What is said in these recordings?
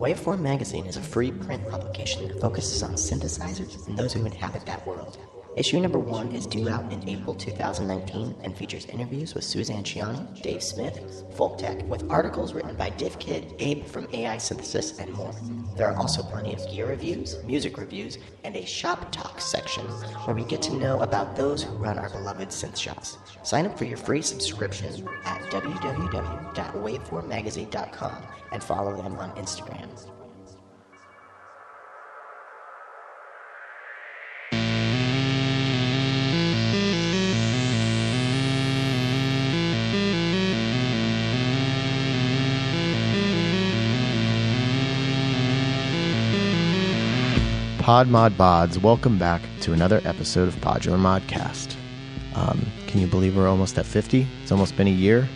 Waveform Magazine is a free print publication that focuses on synthesizers and those who inhabit that world. Issue number one is due out in April 2019 and features interviews with Suzanne Ciani, Dave Smith, Folktek, with articles written by DivKid, Abe from AI Synthesis, and more. There are also plenty of gear reviews, music reviews, and a shop talk section where we get to know about those who run our beloved synth shops. Sign up for your free subscription at www.waveformmagazine.com and follow them on Instagram. Pod Mod Bods, welcome back to another episode of Podular Modcast. Um, can you believe we're almost at 50? It's almost been a year.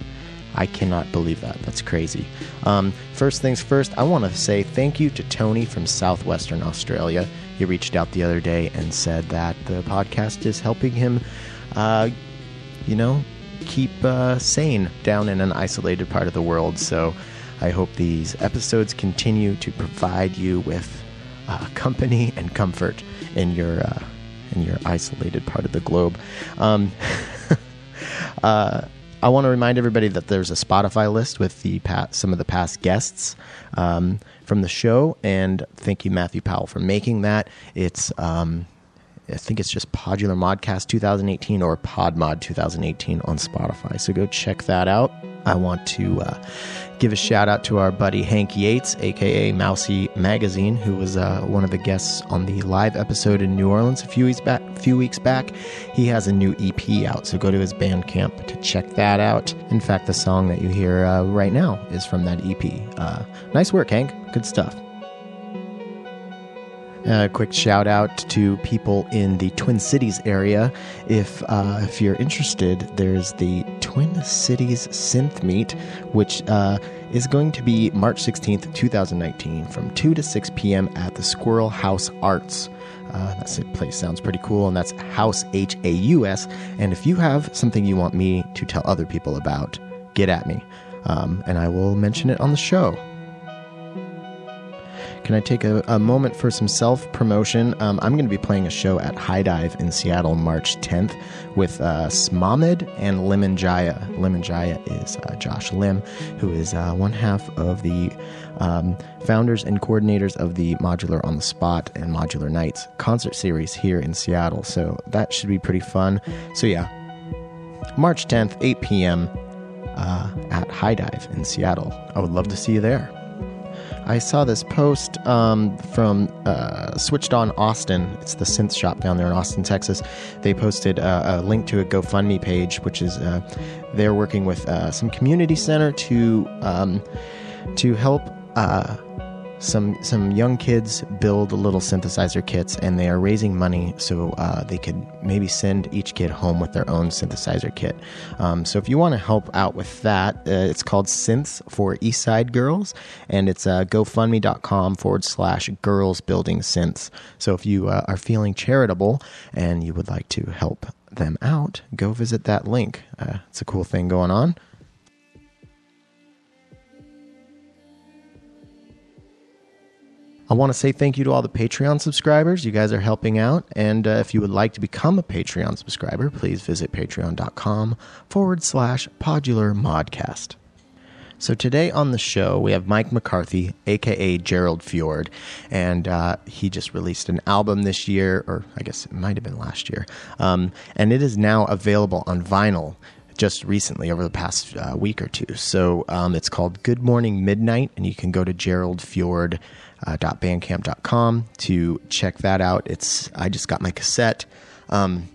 I cannot believe that. That's crazy. Um, first things first, I want to say thank you to Tony from Southwestern Australia. He reached out the other day and said that the podcast is helping him, uh, you know, keep uh, sane down in an isolated part of the world. So I hope these episodes continue to provide you with uh, company and comfort in your uh, in your isolated part of the globe. Um, uh, I want to remind everybody that there's a Spotify list with the past, some of the past guests um, from the show, and thank you Matthew Powell for making that. It's um, I think it's just Podular Modcast 2018 or Podmod 2018 on Spotify. So go check that out. I want to uh, give a shout out to our buddy Hank Yates, aka Mousy Magazine, who was uh, one of the guests on the live episode in New Orleans a few weeks back. Few weeks back, he has a new EP out, so go to his Bandcamp to check that out. In fact, the song that you hear uh, right now is from that EP. Uh, nice work, Hank. Good stuff. A quick shout out to people in the Twin Cities area. If uh, if you're interested, there's the Twin Cities Synth Meet, which uh, is going to be March 16th, 2019, from 2 to 6 p.m. at the Squirrel Haus Arts. Uh, that place sounds pretty cool, and that's House H A U S. And if you have something you want me to tell other people about, get at me, um, and I will mention it on the show. Can I take a, a moment for some self promotion? Um, I'm going to be playing a show at High Dive in Seattle March 10th with uh, Smamed and Lemon Jaya. Lemon Jaya is uh, Josh Lim, who is uh, one half of the um, founders and coordinators of the Modular on the Spot and Modular Nights concert series here in Seattle. So that should be pretty fun. So, yeah, March 10th, 8 p.m. Uh, at High Dive in Seattle. I would love to see you there. I saw this post um, from uh, Switched On Austin. It's the synth shop down there in Austin, Texas. They posted uh, a link to a GoFundMe page, which is uh, they're working with uh, some community center to um, to help uh, some some young kids build little synthesizer kits, and they are raising money so uh, they could maybe send each kid home with their own synthesizer kit. Um, so if you want to help out with that, uh, it's called Synths for Eastside Girls, and it's uh, GoFundMe.com forward slash Girls Building Synths. So if you uh, are feeling charitable and you would like to help them out, go visit that link. Uh, it's a cool thing going on. I want to say thank you to all the Patreon subscribers. You guys are helping out. And uh, if you would like to become a Patreon subscriber, please visit patreon.com forward slash podular modcast. So today on the show, we have Mike McCarthy, aka Gerald Fjord, and uh, he just released an album this year, or I guess it might have been last year, um, and it is now available on vinyl just recently over the past uh, week or two. So um, it's called Good Morning Midnight, and you can go to Gerald Fjord uh, .bandcamp.com to check that out. It's I just got my cassette. Um,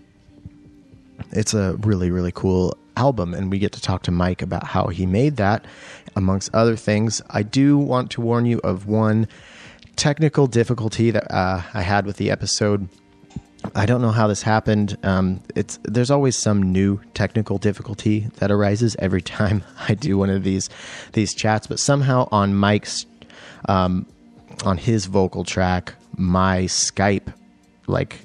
it's a really really cool album, and we get to talk to Mike about how he made that, amongst other things. I do want to warn you of one technical difficulty that uh, I had with the episode. I don't know how this happened. Um, it's there's always some new technical difficulty that arises every time I do one of these these chats, but somehow on Mike's um, on his vocal track, my Skype like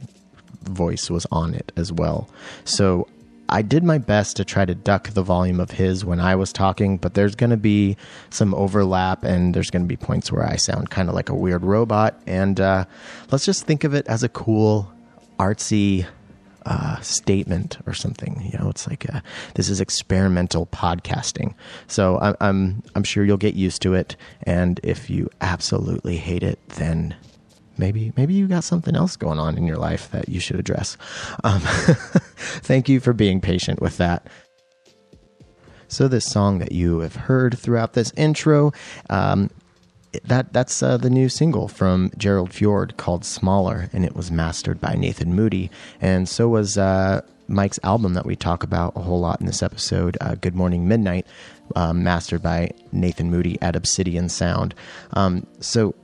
voice was on it as well. So I did my best to try to duck the volume of his when I was talking, but there's going to be some overlap and there's going to be points where I sound kind of like a weird robot. And uh, let's just think of it as a cool, artsy uh, statement or something. You know, it's like a, this is experimental podcasting. So I'm, I'm I'm sure you'll get used to it. And if you absolutely hate it, then maybe maybe you got something else going on in your life that you should address. Um, thank you for being patient with that. So this song that you have heard throughout this intro, um, that that's uh, the new single from Gerald Fjord called "Smaller," and it was mastered by Nathan Moody, and so was uh, Mike's album that we talk about a whole lot in this episode, uh, "Good Morning Midnight," um, mastered by Nathan Moody at Obsidian Sound. Um, so,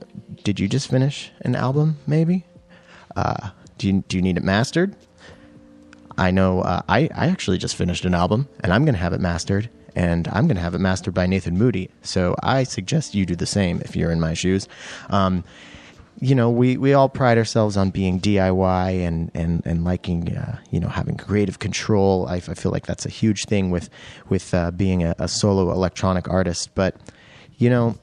did you just finish an album? Maybe. Uh, do you do you need it mastered? I know uh, I I actually just finished an album, and I'm to have it mastered and I'm going to have it mastered by Nathan Moody. So I suggest you do the same if you're in my shoes. Um, you know, we, we all pride ourselves on being DIY and, and, and liking, uh, you know, having creative control. I, I, feel like that's a huge thing with, with uh, being a, a solo electronic artist. But, you know,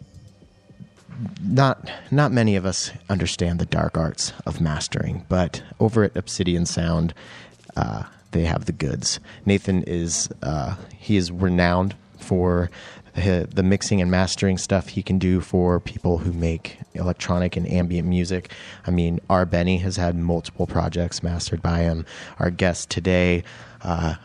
not not many of us understand the dark arts of mastering, but over at Obsidian Sound, uh, they have the goods. Nathan is uh, he is renowned for the mixing and mastering stuff he can do for people who make electronic and ambient music. I mean, r beny has had multiple projects mastered by him. Our guest today, uh,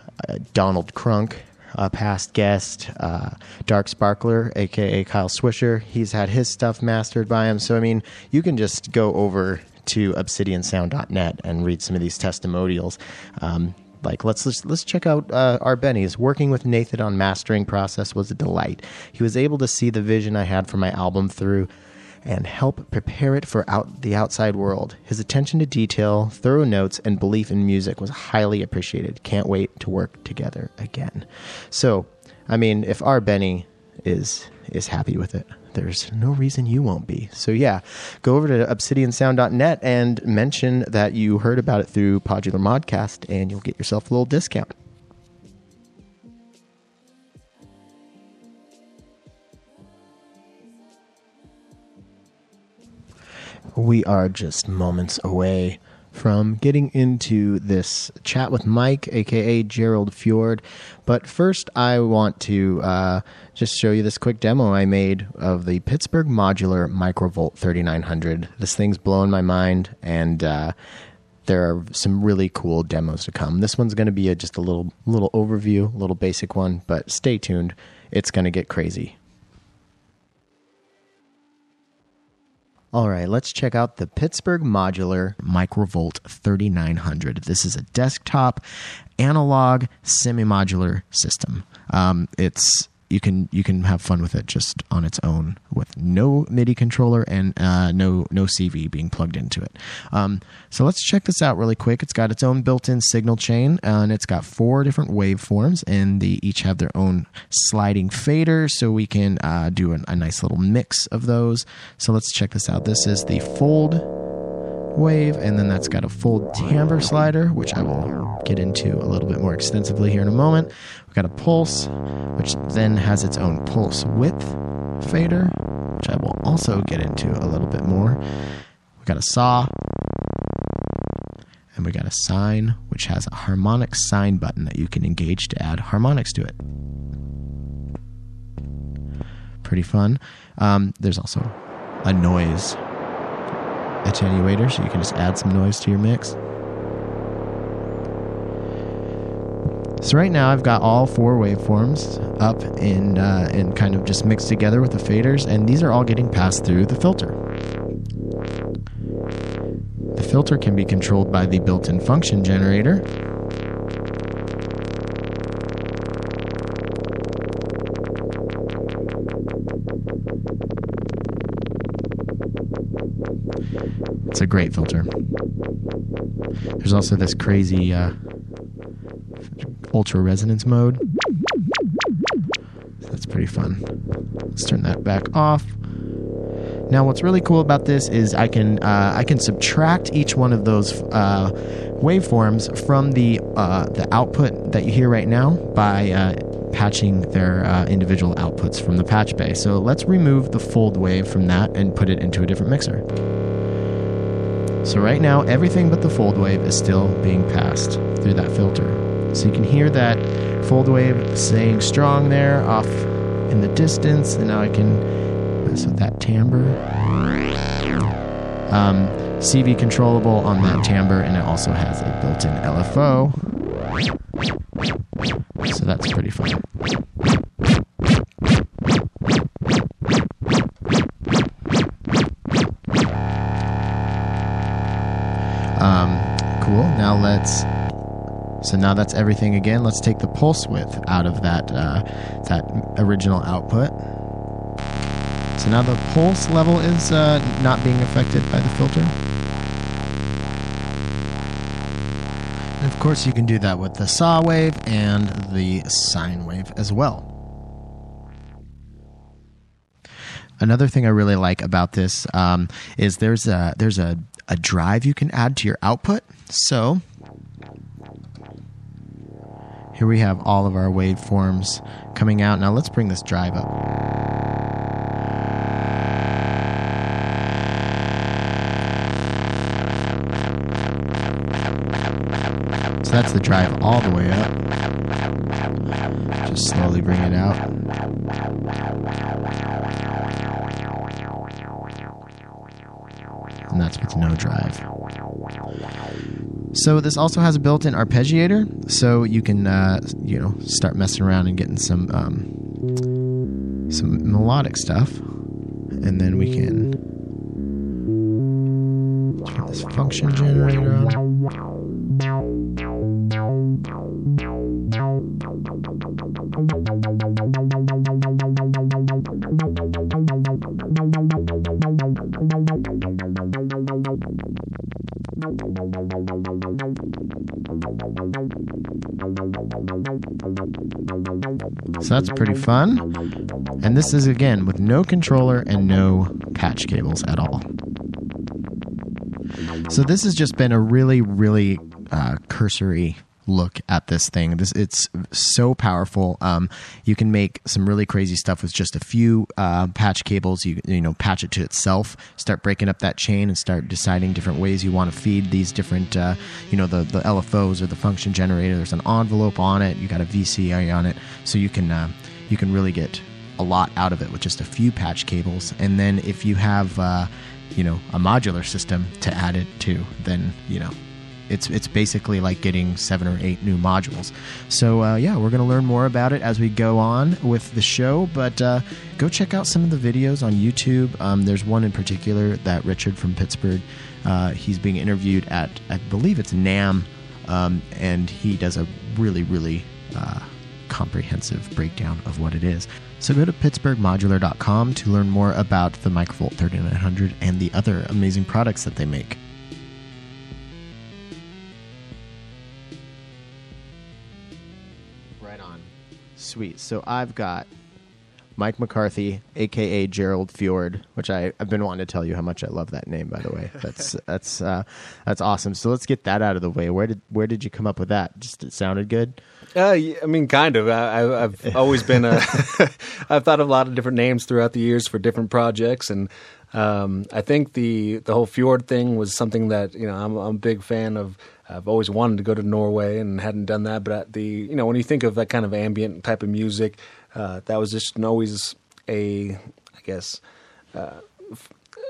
Donald Crunk, a past guest, uh, Dark Sparkler, aka Kyle Swisher, he's had his stuff mastered by him. So, I mean, you can just go over to obsidiansound.net and read some of these testimonials. Um, like let's let's, let's check out uh, r beny's working with Nathan on mastering process was a delight. He was able to see the vision I had for my album through and help prepare it for out the outside world. His attention to detail, thorough notes, and belief in music was highly appreciated. Can't wait to work together again. So, I mean, if r beny is is happy with it, there's no reason you won't be. So yeah, go over to obsidiansound.net and mention that you heard about it through Podular Modcast, and you'll get yourself a little discount. We are just moments away from getting into this chat with Mike, aka Gerald Fjord. But first, I want to uh, just show you this quick demo I made of the Pittsburgh Modular Microvolt 3900. This thing's blowing my mind, and uh, there are some really cool demos to come. This one's going to be a, just a little little overview, a little basic one, but stay tuned. It's going to get crazy. All right, let's check out the Pittsburgh Modular Microvolt 3900. This is a desktop analog semi modular system. Um, it's you can you can have fun with it just on its own with no MIDI controller and uh, no no CV being plugged into it. Um, so let's check this out really quick. It's got its own built-in signal chain and it's got four different waveforms and they each have their own sliding fader, so we can uh, do an, a nice little mix of those. So let's check this out. This is the fold wave, and then that's got a full timbre slider, which I will get into a little bit more extensively here in a moment. We've got a pulse, which then has its own pulse width fader, which I will also get into a little bit more. We've got a saw, and we got a sine, which has a harmonic sine button that you can engage to add harmonics to it. Pretty fun. Um, there's also a noise attenuator, so you can just add some noise to your mix. So right now I've got all four waveforms up and uh, and kind of just mixed together with the faders, and these are all getting passed through the filter. The filter can be controlled by the built-in function generator, It's a great filter. There's also this crazy uh, ultra resonance mode. That's pretty fun. Let's turn that back off. Now, what's really cool about this is I can uh, I can subtract each one of those uh, waveforms from the uh, the output that you hear right now by uh, patching their uh, individual outputs from the patch bay. So let's remove the fold wave from that and put it into a different mixer. So right now, everything but the fold wave is still being passed through that filter. So you can hear that fold wave saying strong there off in the distance, and now I can mess with that timbre. Um, CV controllable on that timbre, and it also has a built-in LFO. So now that's everything again. Let's take the pulse width out of that uh, that original output. So now the pulse level is uh, not being affected by the filter. And of course, you can do that with the saw wave and the sine wave as well. Another thing I really like about this um, is there's a there's a, a drive you can add to your output. So here we have all of our waveforms coming out. Now let's bring this drive up. So that's the drive all the way up. Just slowly bring it out. And that's with no drive. So this also has a built-in arpeggiator, so you can uh, you know start messing around and getting some um, some melodic stuff, and then we can turn this function generator on. That's pretty fun. And this is again with no controller and no patch cables at all. So this has just been a really, really uh, cursory look at this thing. This it's so powerful. Um, you can make some really crazy stuff with just a few uh, patch cables. You you know patch it to itself. Start breaking up that chain and start deciding different ways you want to feed these different uh, you know the the LFOs or the function generator. There's an envelope on it. You got a VCA on it, so you can uh, you can really get a lot out of it with just a few patch cables. And then if you have uh, you know a modular system to add it to, then you know it's it's basically like getting seven or eight new modules. So uh, yeah, we're going to learn more about it as we go on with the show. But uh, go check out some of the videos on YouTube. Um, there's one in particular that Richard from Pittsburgh. Uh, he's being interviewed at I believe it's NAMM, um, and he does a really really uh, comprehensive breakdown of what it is. So go to pittsburghmodular.com to learn more about the Microvolt 3900 and the other amazing products that they make. Sweet. So I've got Mike McCarthy, aka Gerald Fjord, which I, I've been wanting to tell you how much I love that name. By the way, that's that's uh, that's awesome. So let's get that out of the way. Where did where did you come up with that? Just it sounded good. Uh, I mean, kind of. I, I've always been a. I've thought of a lot of different names throughout the years for different projects, and um, I think the the whole fjord thing was something that you know I'm, I'm a big fan of. I've always wanted to go to Norway and hadn't done that, but the you know when you think of that kind of ambient type of music, uh, that was just always a I guess uh, f-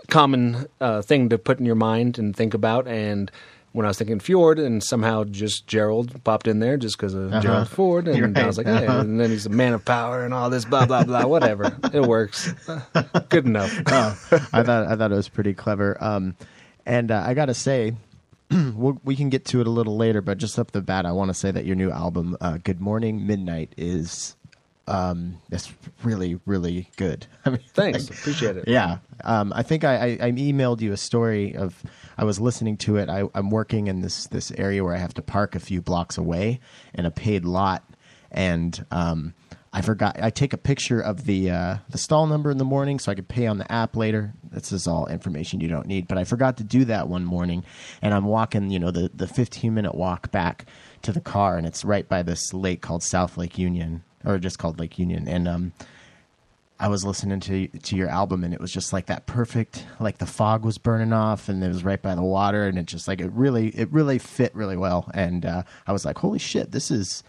common uh, thing to put in your mind and think about. And when I was thinking Fjord, and somehow just Gerald popped in there just because of Uh-huh. Gerald Ford, and You're I was like, hey, Uh-huh. and then he's a man of power and all this blah blah blah, whatever. it works, good enough. I thought I thought it was pretty clever. Um, and uh, I gotta say, we'll, we can get to it a little later, but just up the bat, I want to say that your new album, uh, "Good Morning Midnight," is um, it's really really good. I mean, Thanks, like, appreciate it. yeah, um, I think I, I, I emailed you a story of I was listening to it. I, I'm working in this this area where I have to park a few blocks away in a paid lot, and um, I forgot. I take a picture of the uh, the stall number in the morning so I could pay on the app later. This is all information you don't need. But I forgot to do that one morning, and I'm walking, you know, the the 15 minute walk back to the car, and it's right by this lake called South Lake Union, or just called Lake Union, and um. I was listening to to your album and it was just like that perfect like the fog was burning off and it was right by the water and it just like it really it really fit really well and uh, I was like holy shit this is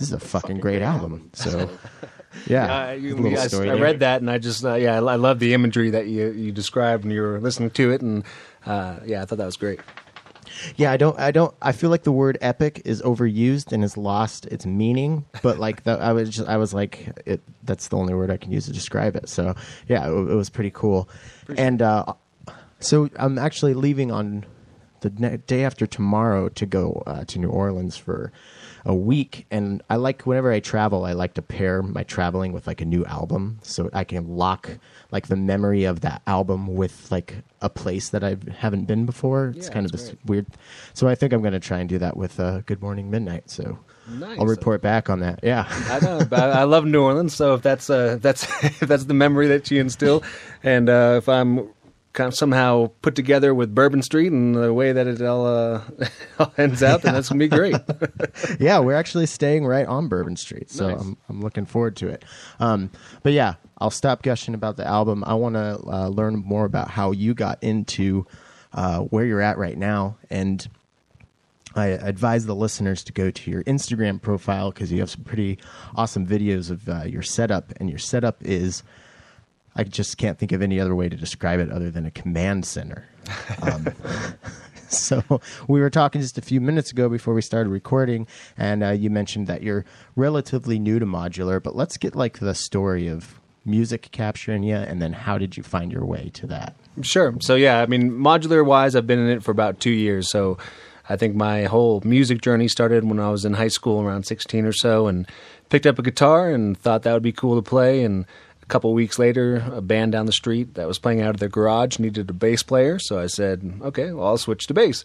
this is a fucking great album so yeah you- a I, I read that and I just uh, yeah I, I love the imagery that you you described when you were listening to it and uh, yeah I thought that was great. Yeah, I don't. I don't. I feel like the word epic is overused and has lost its meaning. But like, the, I was just, I was like, it. That's the only word I can use to describe it. So yeah, it, it was pretty cool. and uh, so I'm actually leaving on the ne- day after tomorrow to go uh, to New Orleans for a week. And I like whenever I travel, I like to pair my traveling with like a new album, so I can lock like the memory of that album with like a place that I haven't been before. It's Yeah, kind of this great. weird. So I think I'm going to try and do that with uh, Good Morning Midnight. So Nice. I'll report back on that. Yeah. I know. but I, I love New Orleans, so if that's uh, if that's if that's the memory that you instill, and uh, if I'm kind of somehow put together with Bourbon Street and the way that it all, uh, all ends out, then that's gonna be great. yeah, we're actually staying right on Bourbon Street, so Nice. I'm I'm looking forward to it. Um, but yeah, I'll stop gushing about the album. I want to uh, learn more about how you got into uh, where you're at right now, and I advise the listeners to go to your Instagram profile because you have some pretty awesome videos of uh, your setup, and your setup is. I just can't think of any other way to describe it other than a command center. Um, so we were talking just a few minutes ago before we started recording, and uh, you mentioned that you're relatively new to modular. But let's get like the story of music capturing you, and then how did you find your way to that? Sure. So yeah, I mean, modular wise, I've been in it for about two years. So I think my whole music journey started when I was in high school, around sixteen or so, and picked up a guitar and thought that would be cool to play. And couple weeks later, a band down the street that was playing out of their garage needed a bass player. So I said, okay, well, I'll switch to bass.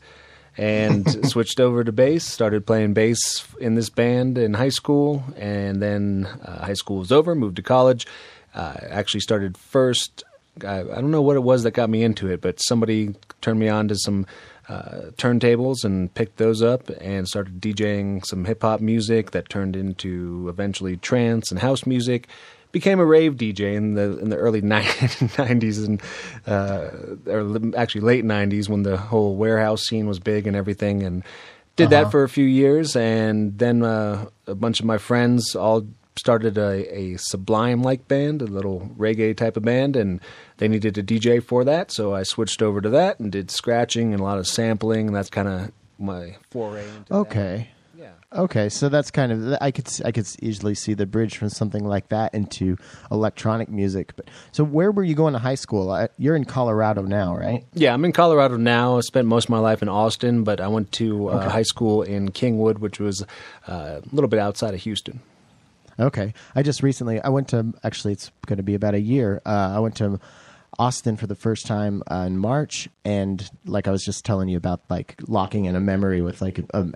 And switched over to bass, started playing bass in this band in high school. And then uh, high school was over, moved to college. Uh, actually started first I, I don't know what it was that got me into it, but somebody turned me on to some uh, turntables and picked those up and started DJing some hip hop music that turned into eventually trance and house music. Became a rave DJ in the in the early nineties and uh, or actually late nineties when the whole warehouse scene was big and everything, and did that for a few years. And then uh, a bunch of my friends all started a, a Sublime like band, a little reggae type of band, and they needed a DJ for that. So I switched over to that and did scratching and a lot of sampling. And that's kind of my foray into that. Okay. So that's kind of I could I could easily see the bridge from something like that into electronic music. But so where were you going to high school? I, you're in Colorado now, right? Yeah, I'm in Colorado now. I spent most of my life in Austin, but I went to uh, Okay. high school in Kingwood, which was uh, a little bit outside of Houston. Okay. I just recently I went to actually it's going to be about a year. Uh, I went to Austin for the first time uh, in March, and like I was just telling you about, like locking in a memory with like a,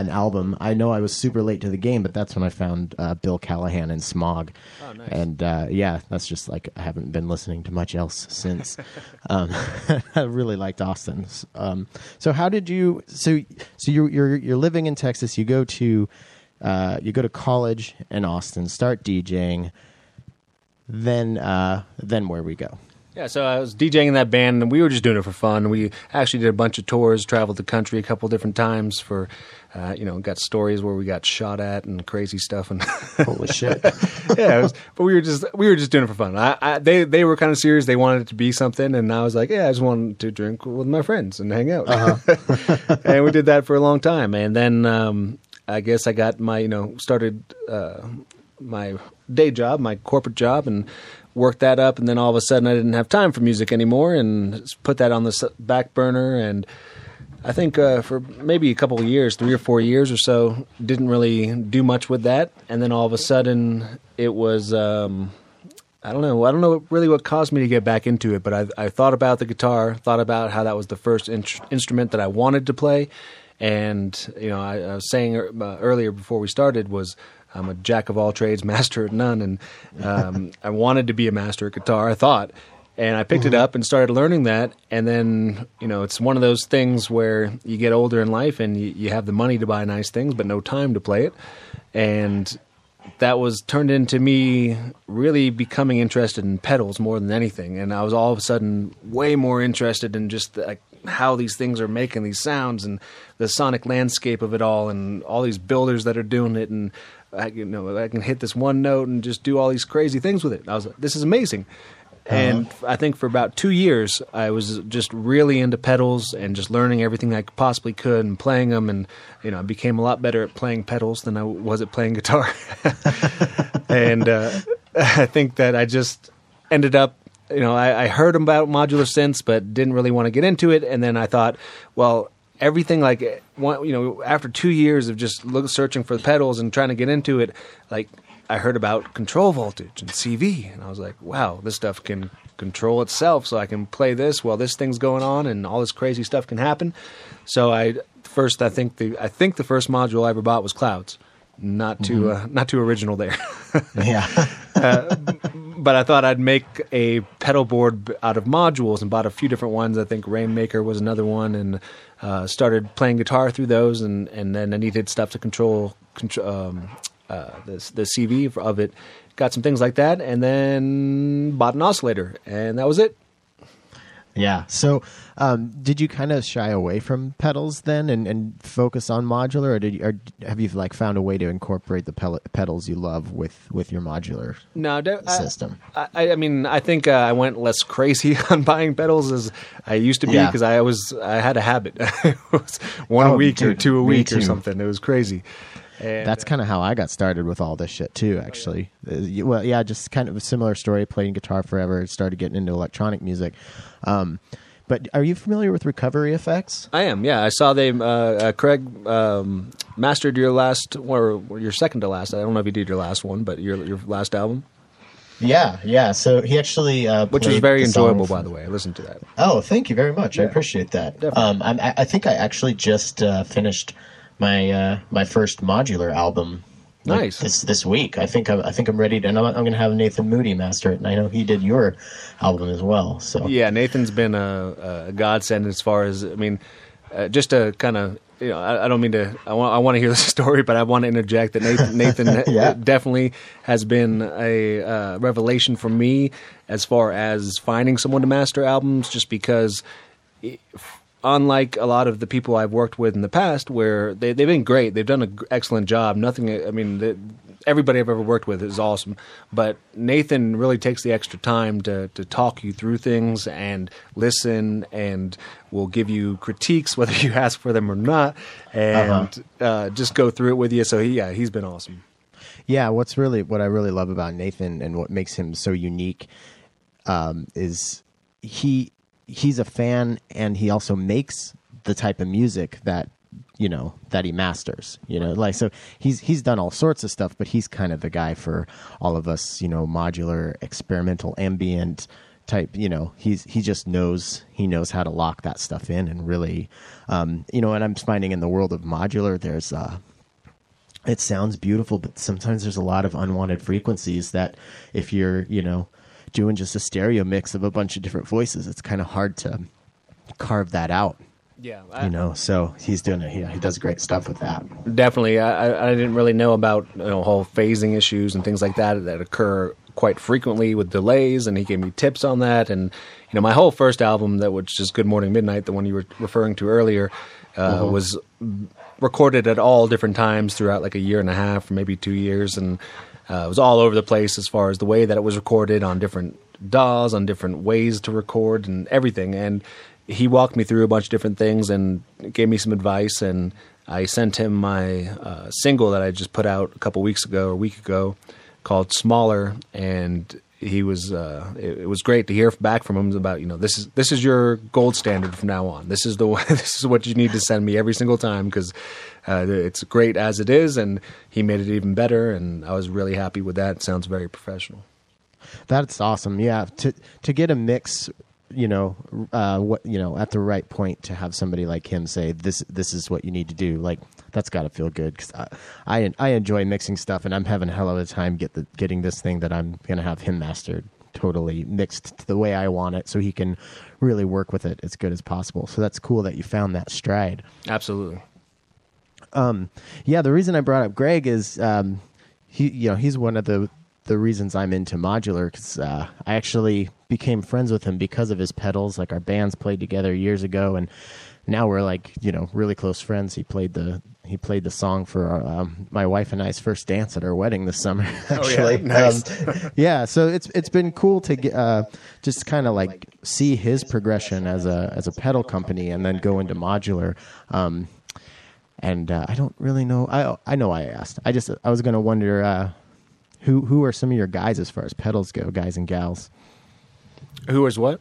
an album. I know I was super late to the game, but that's when I found uh, Bill Callahan and Smog. Oh, nice. And uh, yeah, that's just like I haven't been listening to much else since. um, I really liked Austin. Um, so how did you? So so you're you're you're living in Texas. You go to uh, you go to college in Austin, start DJing. Then uh, then where we go? Yeah, so I was DJing in that band, and we were just doing it for fun. We actually did a bunch of tours, traveled the country a couple different times for, uh, you know, got stories where we got shot at and crazy stuff, and Holy shit! yeah, it was, but we were just we were just doing it for fun. I, I, they they were kind of serious; they wanted it to be something, and I was like, yeah, I just wanted to drink with my friends and hang out, and we did that for a long time. And then um, I guess I got my you know started uh, my day job, my corporate job, and worked that up. And then all of a sudden, I didn't have time for music anymore, and put that on the back burner. And I think uh, for maybe a couple of years, three or four years or so, didn't really do much with that. And then all of a sudden, it was. Um, I don't know. I don't know really what caused me to get back into it, but I, I thought about the guitar, thought about how that was the first in- instrument that I wanted to play, and you know, I, I was saying uh, earlier before we started was I'm a jack of all trades, master at none, and um, I wanted to be a master at guitar. I thought, and I picked it up and started learning that. And then, you know, it's one of those things where you get older in life and you, you have the money to buy nice things, but no time to play it. And that was turned into me really becoming interested in pedals more than anything. And I was all of a sudden way more interested in just like how these things are making these sounds and the sonic landscape of it all and all these builders that are doing it and I, you know I can hit this one note and just do all these crazy things with it. I was like, this is amazing. And I think for about two years, I was just really into pedals and just learning everything I possibly could and playing them. And you know, I became a lot better at playing pedals than I was at playing guitar. and uh, I think that I just ended up, you know, I, I heard about modular synths, but didn't really want to get into it. And then I thought, well, everything like one, you know, after two years of just look, searching for the pedals and trying to get into it, like I heard about control voltage and CV, and I was like, wow, this stuff can control itself, so I can play this while this thing's going on, and all this crazy stuff can happen. So I first, I think the I think the first module I ever bought was Clouds. Not too Mm-hmm. uh, not too original there, yeah. but I thought I'd make a pedal board out of modules and bought a few different ones. I think Rainmaker was another one, and uh, started playing guitar through those, and and then I needed stuff to control, control um, uh, the the CV of it. Got some things like that, and then bought an oscillator, and that was it. Yeah. So, um, did you kind of shy away from pedals then, and, and focus on modular, or did you, or have you like found a way to incorporate the pel- pedals you love with with your modular No, de- I- system? I, I mean, I think uh, I went less crazy on buying pedals as I used to be Yeah. because I was I had a habit. it was one a Oh, week or two a week or something. It was crazy. And, That's kind of how I got started with all this shit too. Actually, Uh, y- well, yeah, just kind of a similar story. Playing guitar forever, started getting into electronic music. Um, but are you familiar with recovery effects? I am. Yeah, I saw they uh, uh, Craig um, mastered your last or your second to last. I don't know if you did your last one, but your your last album, Yeah, yeah. So he actually, uh, which was very enjoyable, for- by the way. I listened to that. Oh, thank you very much. I appreciate that. Um, I'm- I, I think I actually just uh, finished my uh, my first modular album. like, Nice. this this week. I think I'm, I think I'm ready to. And I'm, I'm going to have Nathan Moody master it, and I know he did your album as well. So Yeah, Nathan's been a, a godsend as far as I mean, uh, just to kind of you know, I, I don't mean to. I want I want to hear the story, but I want to interject that Nathan, Nathan Yeah. definitely has been a uh, revelation for me as far as finding someone to master albums, just because. i- Unlike a lot of the people I've worked with in the past, where they, they've been great, they've done an excellent job. Nothing, I mean, the, everybody I've ever worked with is awesome. But Nathan really takes the extra time to, to talk you through things and listen and will give you critiques whether you ask for them or not and uh just go through it with you. So, he, yeah, he's been awesome. Yeah, what's really what I really love about Nathan and what makes him so unique um, is he he's a fan and he also makes the type of music that you know that he masters. You know, like so he's he's done all sorts of stuff, but he's kind of the guy for all of us. You know, modular, experimental, ambient type. You know, he's he just knows he knows how to lock that stuff in and really, um, you know. And I'm finding in the world of modular, there's uh, it sounds beautiful, but sometimes there's a lot of unwanted frequencies that if you're, you know, doing just a stereo mix of a bunch of different voices, it's kind of hard to carve that out, Yeah, you know. So he's doing it. Yeah, he does great stuff with that. definitely. I, I- I didn't really know about you know whole phasing issues and things like that that occur quite frequently with delays, and he gave me tips on that. And you know, my whole first album, that which is Good Morning Midnight, the one you were referring to earlier, uh, was recorded at all different times throughout like a year and a half, or maybe two years, and uh, it was all over the place as far as the way that it was recorded on different DAWs, on different ways to record, and everything. And he walked me through a bunch of different things and gave me some advice. And I sent him my uh, single that I just put out a couple weeks ago or a week ago called "Smaller," and he was uh, it, it was great to hear back from him about you know this is this is your gold standard from now on. This is the this is what you need to send me every single time because uh, it's great as it is, and he made it even better, and I was really happy with that. It sounds very professional. That's awesome. Yeah, to to get a mix you know, uh, what you know, at the right point to have somebody like him say this this is what you need to do. Like that's got to feel good because I, I I enjoy mixing stuff, and I'm having a hell of a time get the getting this thing that I'm gonna have him mastered totally mixed to the way I want it, so he can really work with it as good as possible. So that's cool that you found that stride. Absolutely. Um, yeah, the reason I brought up Greg is um, he, you know, he's one of the the reasons I'm into modular because uh, I actually became friends with him because of his pedals. Like our bands played together years ago, and now we're like you know really close friends. He played the he played the song for our, um, my wife and I's first dance at our wedding this summer. Actually, oh, yeah. nice. um, yeah. So it's it's been cool to get, uh, just kind of like see his progression as a as a pedal company, and then go into modular. Um, and uh, I don't really know. I I know I asked. I just I was going to wonder uh, who who are some of your guys as far as pedals go, guys and gals. Who is what?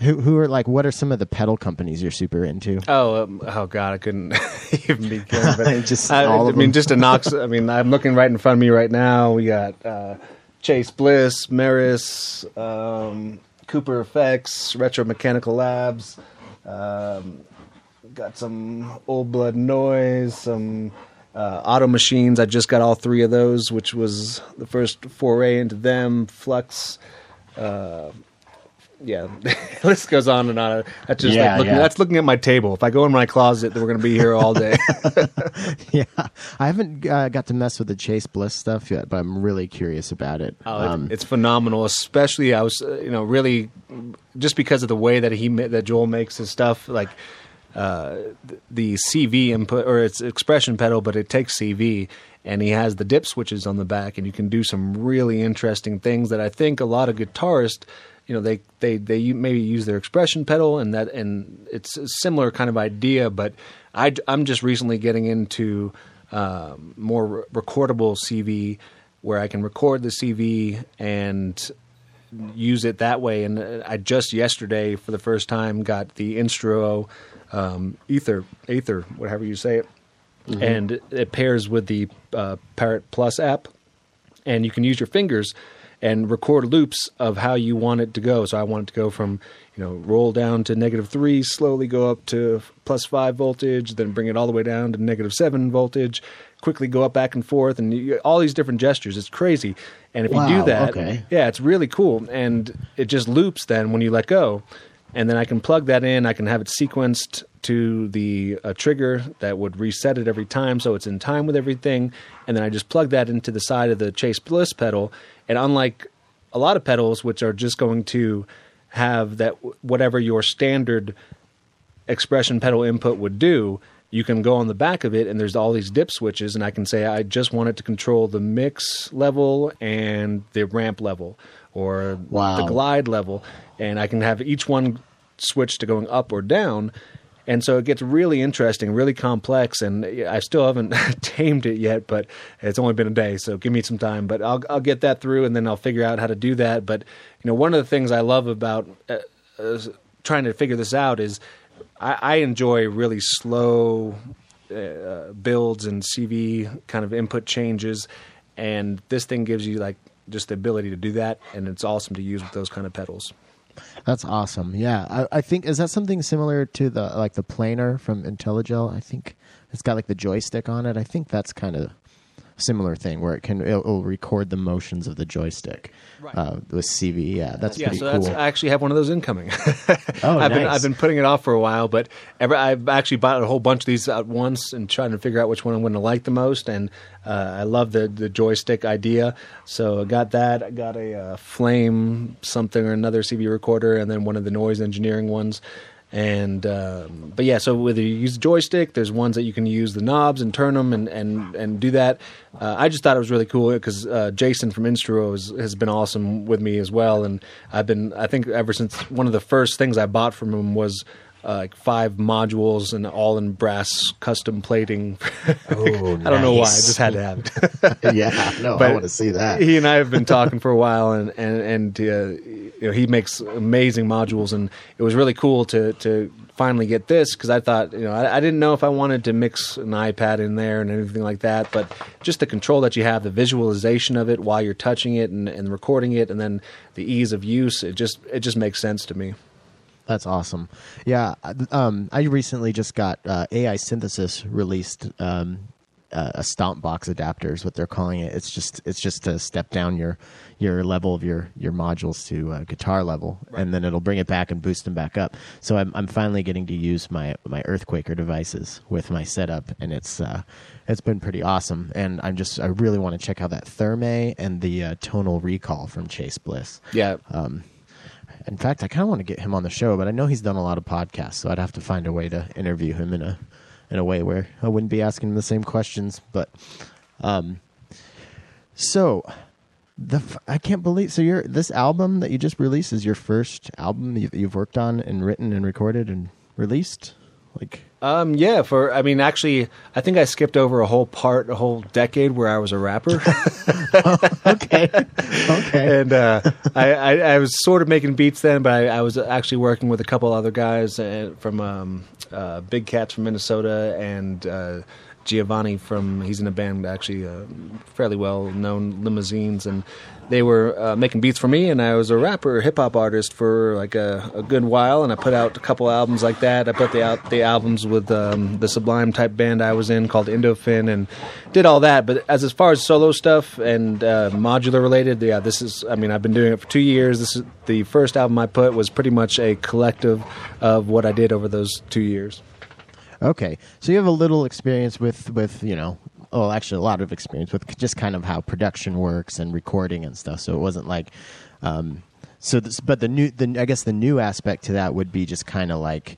Who who are like? What are some of the pedal companies you're super into? Oh, um, oh God, I couldn't even begin. But Just I, I mean, just a knock. I mean, I'm looking right in front of me right now. We got uh, Chase Bliss, Meris, um, Cooper Effects, Retro Mechanical Labs. Um, got some old blood noise, some uh, OTO Machines. I just got all three of those, which was the first foray into them. Flux. Uh, yeah, list goes on and on. That's just Yeah, like looking, yeah. that's looking at my table. If I go in my closet, then we're going to be here all day. yeah, I haven't uh, got to mess with the Chase Bliss stuff yet, but I'm really curious about it. Oh, Um, it's phenomenal. Especially, I was, uh, you know, really just because of the way that he that Joel makes his stuff, like the CV input or it's expression pedal, but it takes CV, and he has the dip switches on the back, and you can do some really interesting things that I think a lot of guitarists. You know, they, they, they maybe use their expression pedal, and that and it's a similar kind of idea. But I, am just recently getting into um, more re- recordable CV, where I can record the CV and use it that way. And uh, I just yesterday, for the first time, got the Instro um, Ether, Aether, whatever you say it, and it pairs with the uh, Parrot Plus app, and you can use your fingers and record loops of how you want it to go. So I want it to go from you know roll down to negative three, slowly go up to plus five voltage, then bring it all the way down to negative seven voltage. Quickly go up back and forth, and you, all these different gestures. It's crazy. And if you do that, okay. yeah, it's really cool, and it just loops then when you let go, and then I can plug that in. I can have it sequenced to the uh, trigger that would reset it every time, so it's in time with everything. And then I just plug that into the side of the Chase Bliss pedal. And unlike a lot of pedals, which are just going to have that whatever your standard expression pedal input would do, you can go on the back of it and there's all these dip switches and I can say I just want it to control the mix level and the ramp level or Wow. the glide level and I can have each one switch to going up or down and so it gets really interesting, really complex, and I still haven't tamed it yet. But it's only been a day, so give me some time. But I'll I'll get that through, and then I'll figure out how to do that. But you know, one of the things I love about uh, uh, trying to figure this out is I, I enjoy really slow uh, builds and CV kind of input changes, and this thing gives you like just the ability to do that, and it's awesome to use with those kind of pedals. That's awesome. Yeah, I, I think is that something similar to the like the Planar from Intellijel. I think it's got like the joystick on it. I think that's kind of similar thing where it can it'll, it'll record the motions of the joystick uh, with CV. Yeah, that's Yeah, pretty so cool. that's I actually have one of those incoming. Oh, I've been nice. I've been putting it off for a while, but ever, I've actually bought a whole bunch of these at once and trying to figure out which one I'm going to like the most. And uh, I love the the joystick idea, so I got that. I got a uh, Flame something or another CV recorder, and then one of the noise engineering ones. And um, but yeah, so whether you use the joystick, there's ones that you can use the knobs and turn them and and and do that. Uh, I just thought it was really cool because uh, Jason from Instro has, has been awesome with me as well, and I've been I think ever since one of the first things I bought from him was. Uh, like five modules and all in brass custom plating. Oh, I don't know why. I just had to have it. yeah, no, But I want to see that. He and I have been talking for a while, and and and uh, you know he makes amazing modules, and it was really cool to to finally get this because I thought you know I, I didn't know if I wanted to mix an iPad in there and anything like that, but just the control that you have, the visualization of it while you're touching it and, and recording it, and then the ease of use, it just it just makes sense to me. That's awesome. Yeah, um, I recently just got uh, AI Synthesis released um, uh, a stomp box adapter is what they're calling it. It's just it's just to step down your your level of your your modules to uh, guitar level, right. and then it'll bring it back and boost them back up. So I'm I'm finally getting to use my my Earthquaker devices with my setup, and it's uh, it's been pretty awesome. And I'm just I really want to check out that Thermae and the uh, Tonal Recall from Chase Bliss. Yeah. Um, in fact, I kind of want to get him on the show, but I know he's done a lot of podcasts, so I'd have to find a way to interview him in a in a way where I wouldn't be asking him the same questions. But um, so the I can't believe so your this album that you just released is your first album you've, you've worked on and written and recorded and released. Like um, yeah, for I mean, actually, I think I skipped over a whole part, a whole decade where I was a rapper. oh, okay, okay. And uh, I, I, I, was sort of making beats then, but I, I was actually working with a couple other guys uh, from um, uh, Big Cats from Minnesota and uh, Giovanni from he's in a band actually uh, fairly well known Limousines and they were uh, making beats for me, and I was a rapper, hip hop artist for like a, a, good while, and I put out a couple albums like that. I put the out the albums with um, the Sublime type band I was in called Indofin, and did all that. But as as far as solo stuff and uh, modular related, yeah, this is. I mean, I've been doing it for two years. This is the first album I put was pretty much a collective of what I did over those two years. Okay, so you have a little experience with with you know well, actually, a lot of experience with just kind of how production works and recording and stuff. So it wasn't like, um, so this, but the new, the I guess the new aspect to that would be just kind of like,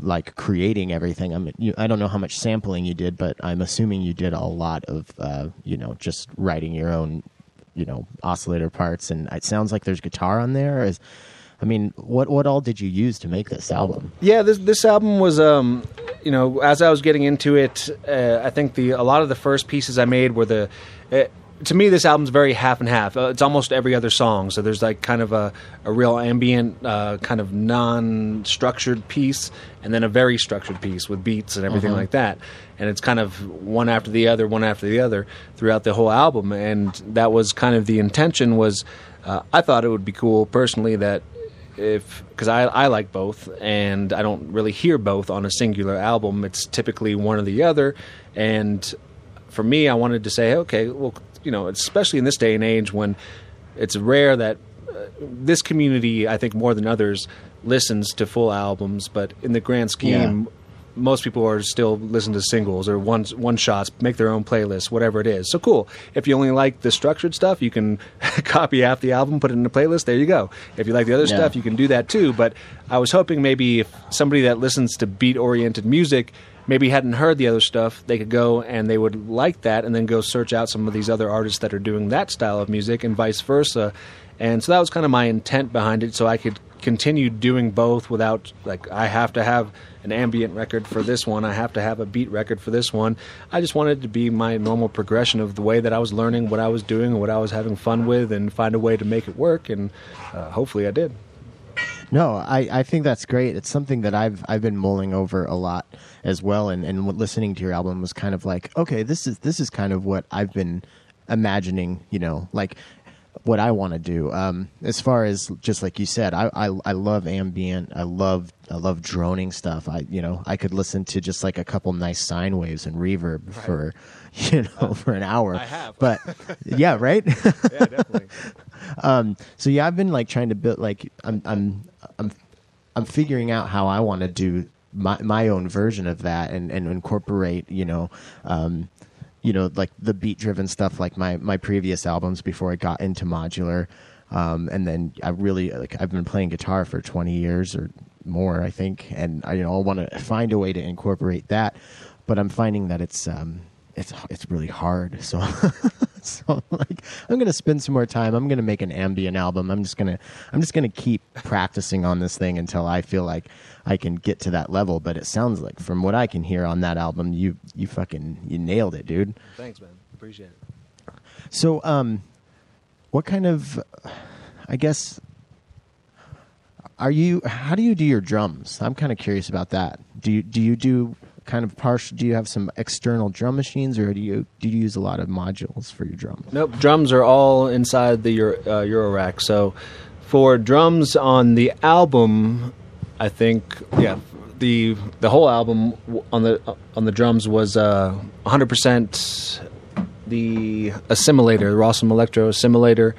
like creating everything. I mean, you, I don't know how much sampling you did, but I'm assuming you did a lot of, uh, you know, just writing your own, you know, oscillator parts. And it sounds like there's guitar on there. Is I mean, what what all did you use to make this album? Yeah, this this album was, um, you know, as I was getting into it, uh, I think the a lot of the first pieces I made were the. Uh, to me, this album's very half and half. Uh, it's almost every other song. So there's like kind of a, a real ambient, uh, kind of non structured piece, and then a very structured piece with beats and everything uh-huh. like that. And it's kind of one after the other, one after the other throughout the whole album. And that was kind of the intention. Was uh, I thought it would be cool personally that if because I, I like both and I don't really hear both on a singular album. It's typically one or the other. And for me, I wanted to say, okay, well, you know, especially in this day and age when it's rare that uh, this community, I think more than others, listens to full albums. But in the grand scheme, yeah most people are still listening to singles or one one shots, make their own playlists, whatever it is. So cool. If you only like the structured stuff, you can copy half the album, put it in a playlist. There you go. If you like the other yeah. stuff, you can do that too. But I was hoping maybe if somebody that listens to beat oriented music maybe hadn't heard the other stuff, they could go and they would like that, and then go search out some of these other artists that are doing that style of music, and vice versa. And so that was kind of my intent behind it, so I could continue doing both without like I have to have an ambient record for this one. I have to have a beat record for this one. I just wanted to be my normal progression of the way that I was learning what I was doing, and what I was having fun with, and find a way to make it work. And uh, hopefully, I did. No, I, I think that's great. It's something that I've I've been mulling over a lot as well, and, and listening to your album was kind of like, okay, this is this is kind of what I've been imagining. You know, like what I want to do. Um, as far as just like you said, I, I, I love ambient. I love I love droning stuff. I you know I could listen to just like a couple nice sine waves and reverb right. for you know uh, for an hour. I have, but yeah, right. yeah, definitely. um, so yeah, I've been like trying to build like I'm I'm I'm I'm figuring out how I want to do my my own version of that and and incorporate you know. Um, you know, like the beat driven stuff, like my my previous albums before I got into modular. Um, and then I really like I've been playing guitar for 20 years or more, I think, and I you know I want to find a way to incorporate that, but I'm finding that it's um, it's it's really hard. So so like I'm gonna spend some more time. I'm gonna make an ambient album. I'm just gonna I'm just gonna keep practicing on this thing until I feel like I can get to that level. But it sounds like from what I can hear on that album, you you fucking you nailed it, dude. Thanks, man. Appreciate it. So um, what kind of I guess are you how do you do your drums? I'm kind of curious about that. Do you do you do kind of partial? Do you have some external drum machines, or do you do you use a lot of modules for your drums? Nope, drums are all inside the Euro, uh, Eurorack. So for drums on the album, I think yeah, the the whole album on the on the drums was uh, 100% the Assimil8or, the Rossum Electro Assimil8or,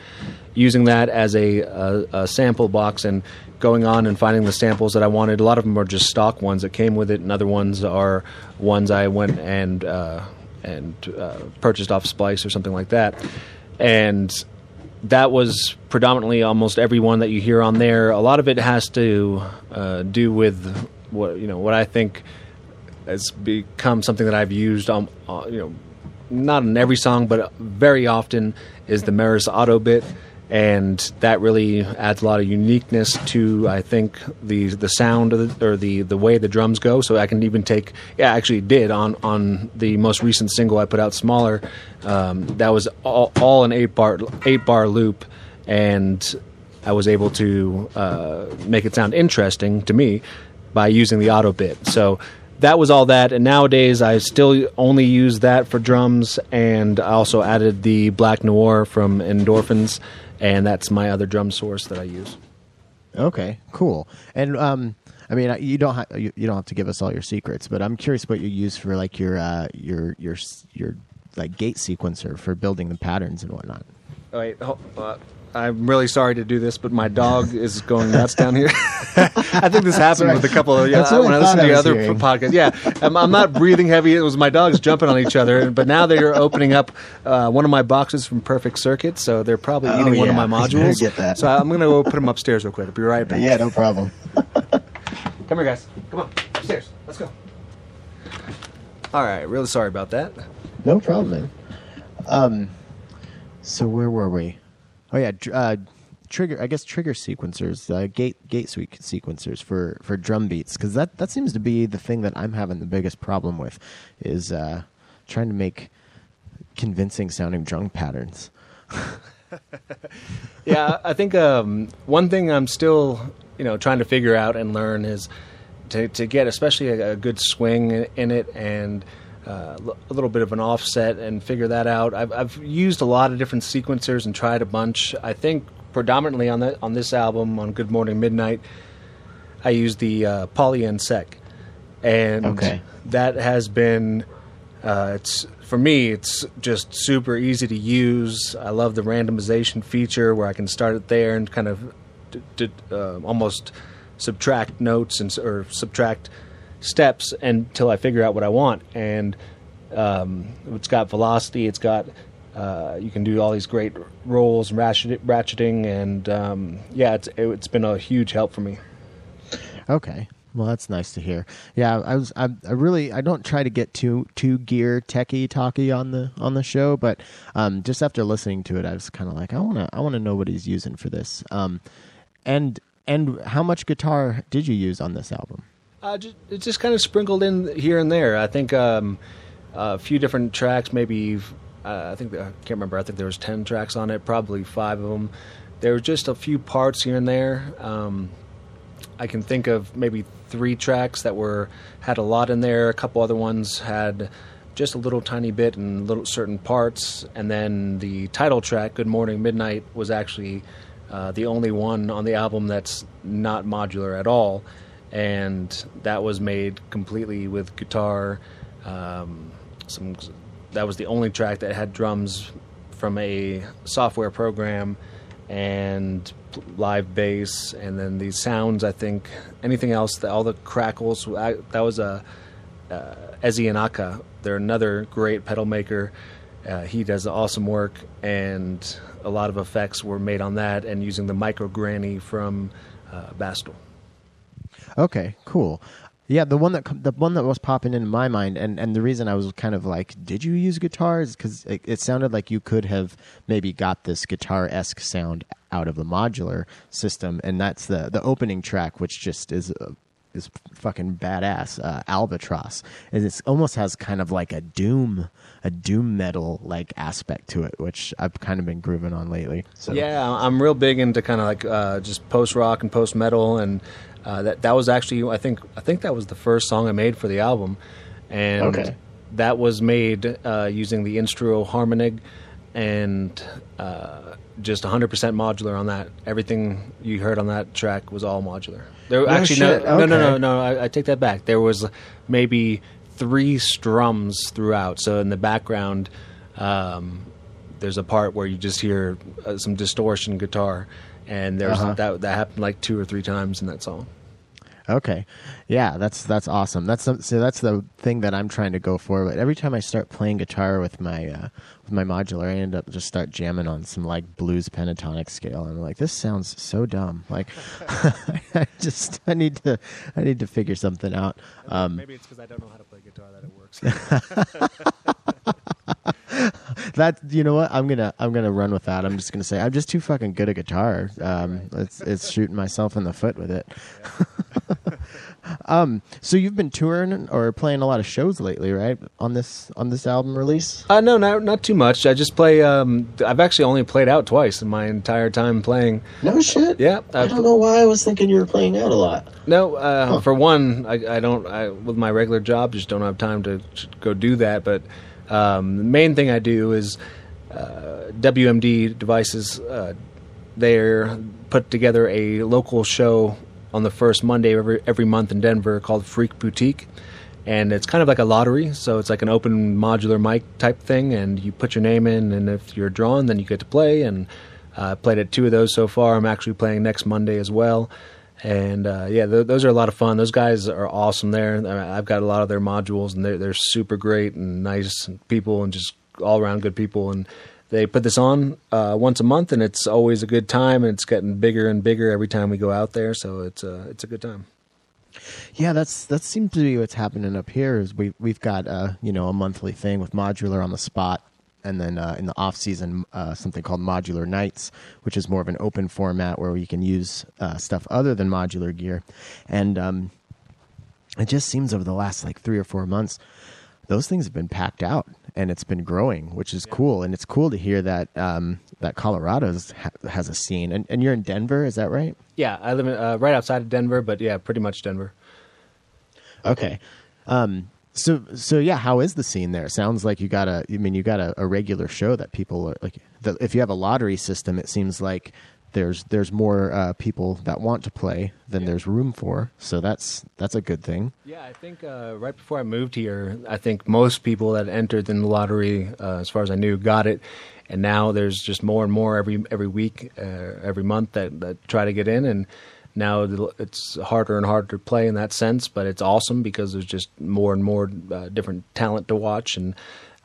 using that as a, a, a, sample box and going on and finding the samples that I wanted. A lot of them are just stock ones that came with it, and other ones are ones I went and uh, and uh, purchased off Splice or something like that. And that was predominantly almost every one that you hear on there. A lot of it has to uh, do with what you know what I think has become something that I've used. Um, uh, you know, not in every song, but very often is the Meris Ottobit and that really adds a lot of uniqueness to I think the the sound the, or the the way the drums go. So I can even take yeah, actually did on on the most recent single I put out, smaller. Um, that was all, all an eight bar eight bar loop, and I was able to uh, make it sound interesting to me by using the Ottobit. So that was all that. And nowadays, I still only use that for drums, and I also added the Black Noir from Endorphin.es and that's my other drum source that I use. Okay, cool. And um, I mean, you don't ha- you, you, don't have to give us all your secrets, but I'm curious what you use for like your uh, your your your like gate sequencer for building the patterns and whatnot. Oh, wait, uh, I'm really sorry to do this, but my dog is going nuts down here. I think this happened right. with a couple of yeah. When I, I listened to the other hearing. podcasts, yeah, I'm, I'm, not breathing heavy. It was my dogs jumping on each other. But now they are opening up uh, one of my boxes from Perfect Circuit, so they're probably oh, eating yeah. one of my modules. Get that. So I'm going to go put them upstairs real quick. I'll be right back. Yeah, no problem. Come here, guys. Come on, upstairs. Let's go. All right. Really sorry about that. No problem. Um. So where were we? Oh yeah, uh, trigger. I guess trigger sequencers, uh, gate gate sequencers for for drum beats, because that that seems to be the thing that I'm having the biggest problem with, is uh, trying to make convincing sounding drum patterns. yeah, I think um, one thing I'm still you know trying to figure out and learn is to to get especially a, a good swing in it and uh, a little bit of an offset and figure that out. I've, I've, used a lot of different sequencers and tried a bunch. I think predominantly on the on this album on Good Morning Midnight, I used the uh, Polyend Seq, and okay. that has been uh, it's for me it's just super easy to use. I love the randomization feature where I can start it there and kind of d- d- uh, almost subtract notes and or subtract steps until I figure out what I want. And um, it's got velocity. It's got uh, you can do all these great rolls, ratchet, ratcheting, and um, yeah, it's it's been a huge help for me. Okay. Well, that's nice to hear. Yeah, I was I, I really I don't try to get too too gear techie talky on the on the show, but um, just after listening to it, I was kind of like I want to I want to know what he's using for this. Um, and and how much guitar did you use on this album? Uh, just, just kind of sprinkled in here and there. I think um, a few different tracks, maybe. Uh, I think I can't remember. I think there was ten tracks on it, probably five of them. There were just a few parts here and there. Um, I can think of maybe three tracks that were had a lot in there. A couple other ones had just a little tiny bit in little certain parts, and then the title track, "Good Morning Midnight," was actually uh, the only one on the album that's not modular at all and that was made completely with guitar. Um, some that was the only track that had drums from a software program and live bass, and then the sounds. I think anything else, the, all the crackles. I, that was a uh, Ezi. They're another great pedal maker. Uh, he does awesome work, and a lot of effects were made on that, and using the Microgranny from uh, Bastl. Okay, cool. Yeah, the one that the one that was popping into my mind, and, and the reason I was kind of like, did you use guitars? Because it, it sounded like you could have maybe got this guitar esque sound out of the modular system, and that's the the opening track, which just is uh, is fucking badass. Uh, Albatross, and it almost has kind of like a doom a doom metal like aspect to it, which I've kind of been grooving on lately. So. Yeah, I'm real big into kind of like uh, just post rock and post metal, and uh, that that was actually I think I think that was the first song I made for the album, and okay. that was made uh, using the Instruo Harmonàig, and uh, just 100% modular on that. Everything you heard on that track was all modular. There actually shit. no, no, no, no, no. I, I take that back. There was maybe three strums throughout. So in the background, um, there's a part where you just hear uh, some distortion guitar, and there's Uh-huh. that that happened like two or three times in that song. Okay, yeah, that's that's awesome. That's so that's the thing that I'm trying to go for. But every time I start playing guitar with my uh, with my modular, I end up just start jamming on some like blues pentatonic scale. And I'm like, this sounds so dumb. Like, I just I need to I need to figure something out. Um, Maybe it's because I don't know how to play guitar that it works. that you know what I'm gonna I'm gonna run with that. I'm just gonna say I'm just too fucking good at guitar. Um, it's it's shooting myself in the foot with it. um, so you've been touring or playing a lot of shows lately, right? On this on this album release. Uh, no, not not too much. I just play. Um, I've actually only played out twice in my entire time playing. No shit. Yeah, I I've- don't know why I was thinking you were playing out a lot. No, uh, for one, I, I don't. I, with my regular job, just don't have time to, to go do that. But um, the main thing I do is uh, WMD devices. Uh, they're put together a local show on the first Monday every every month in Denver called Freak Boutique, and it's kind of like a lottery. So it's like an open modular mic type thing, and you put your name in, and if you're drawn, then you get to play. And uh, I played at two of those so far. I'm actually playing next Monday as well. And uh, yeah, th- those are a lot of fun. Those guys are awesome there. I've got a lot of their modules, and they're they're super great and nice people, and just all around good people. And they put this on uh, once a month, and it's always a good time. And it's getting bigger and bigger every time we go out there. So it's a it's a good time. Yeah, that's that seems to be what's happening up here. Is we we've got uh, you know a monthly thing with modular on the spot, and then uh, in the off season uh, something called modular nights, which is more of an open format where we can use uh, stuff other than modular gear, and um, it just seems over the last like three or four months, those things have been packed out and it's been growing, which is cool. And it's cool to hear that um, that Colorado's ha- has a scene, and, and you're in Denver, is that right? Yeah, I live in, uh, right outside of Denver, but yeah, pretty much Denver. Okay. Um, so so yeah, how is the scene there? It sounds like you got a. I mean, you got a, a regular show that people are like. The, if you have a lottery system, it seems like there's there's more uh, people that want to play than Yeah. there's room for. So that's that's a good thing. Yeah, I think uh, right before I moved here, I think most people that entered in the lottery, uh, as far as I knew, got it. And now there's just more and more every every week, uh, every month that, that try to get in. And now it's harder and harder to play in that sense, but it's awesome because there's just more and more uh, different talent to watch, and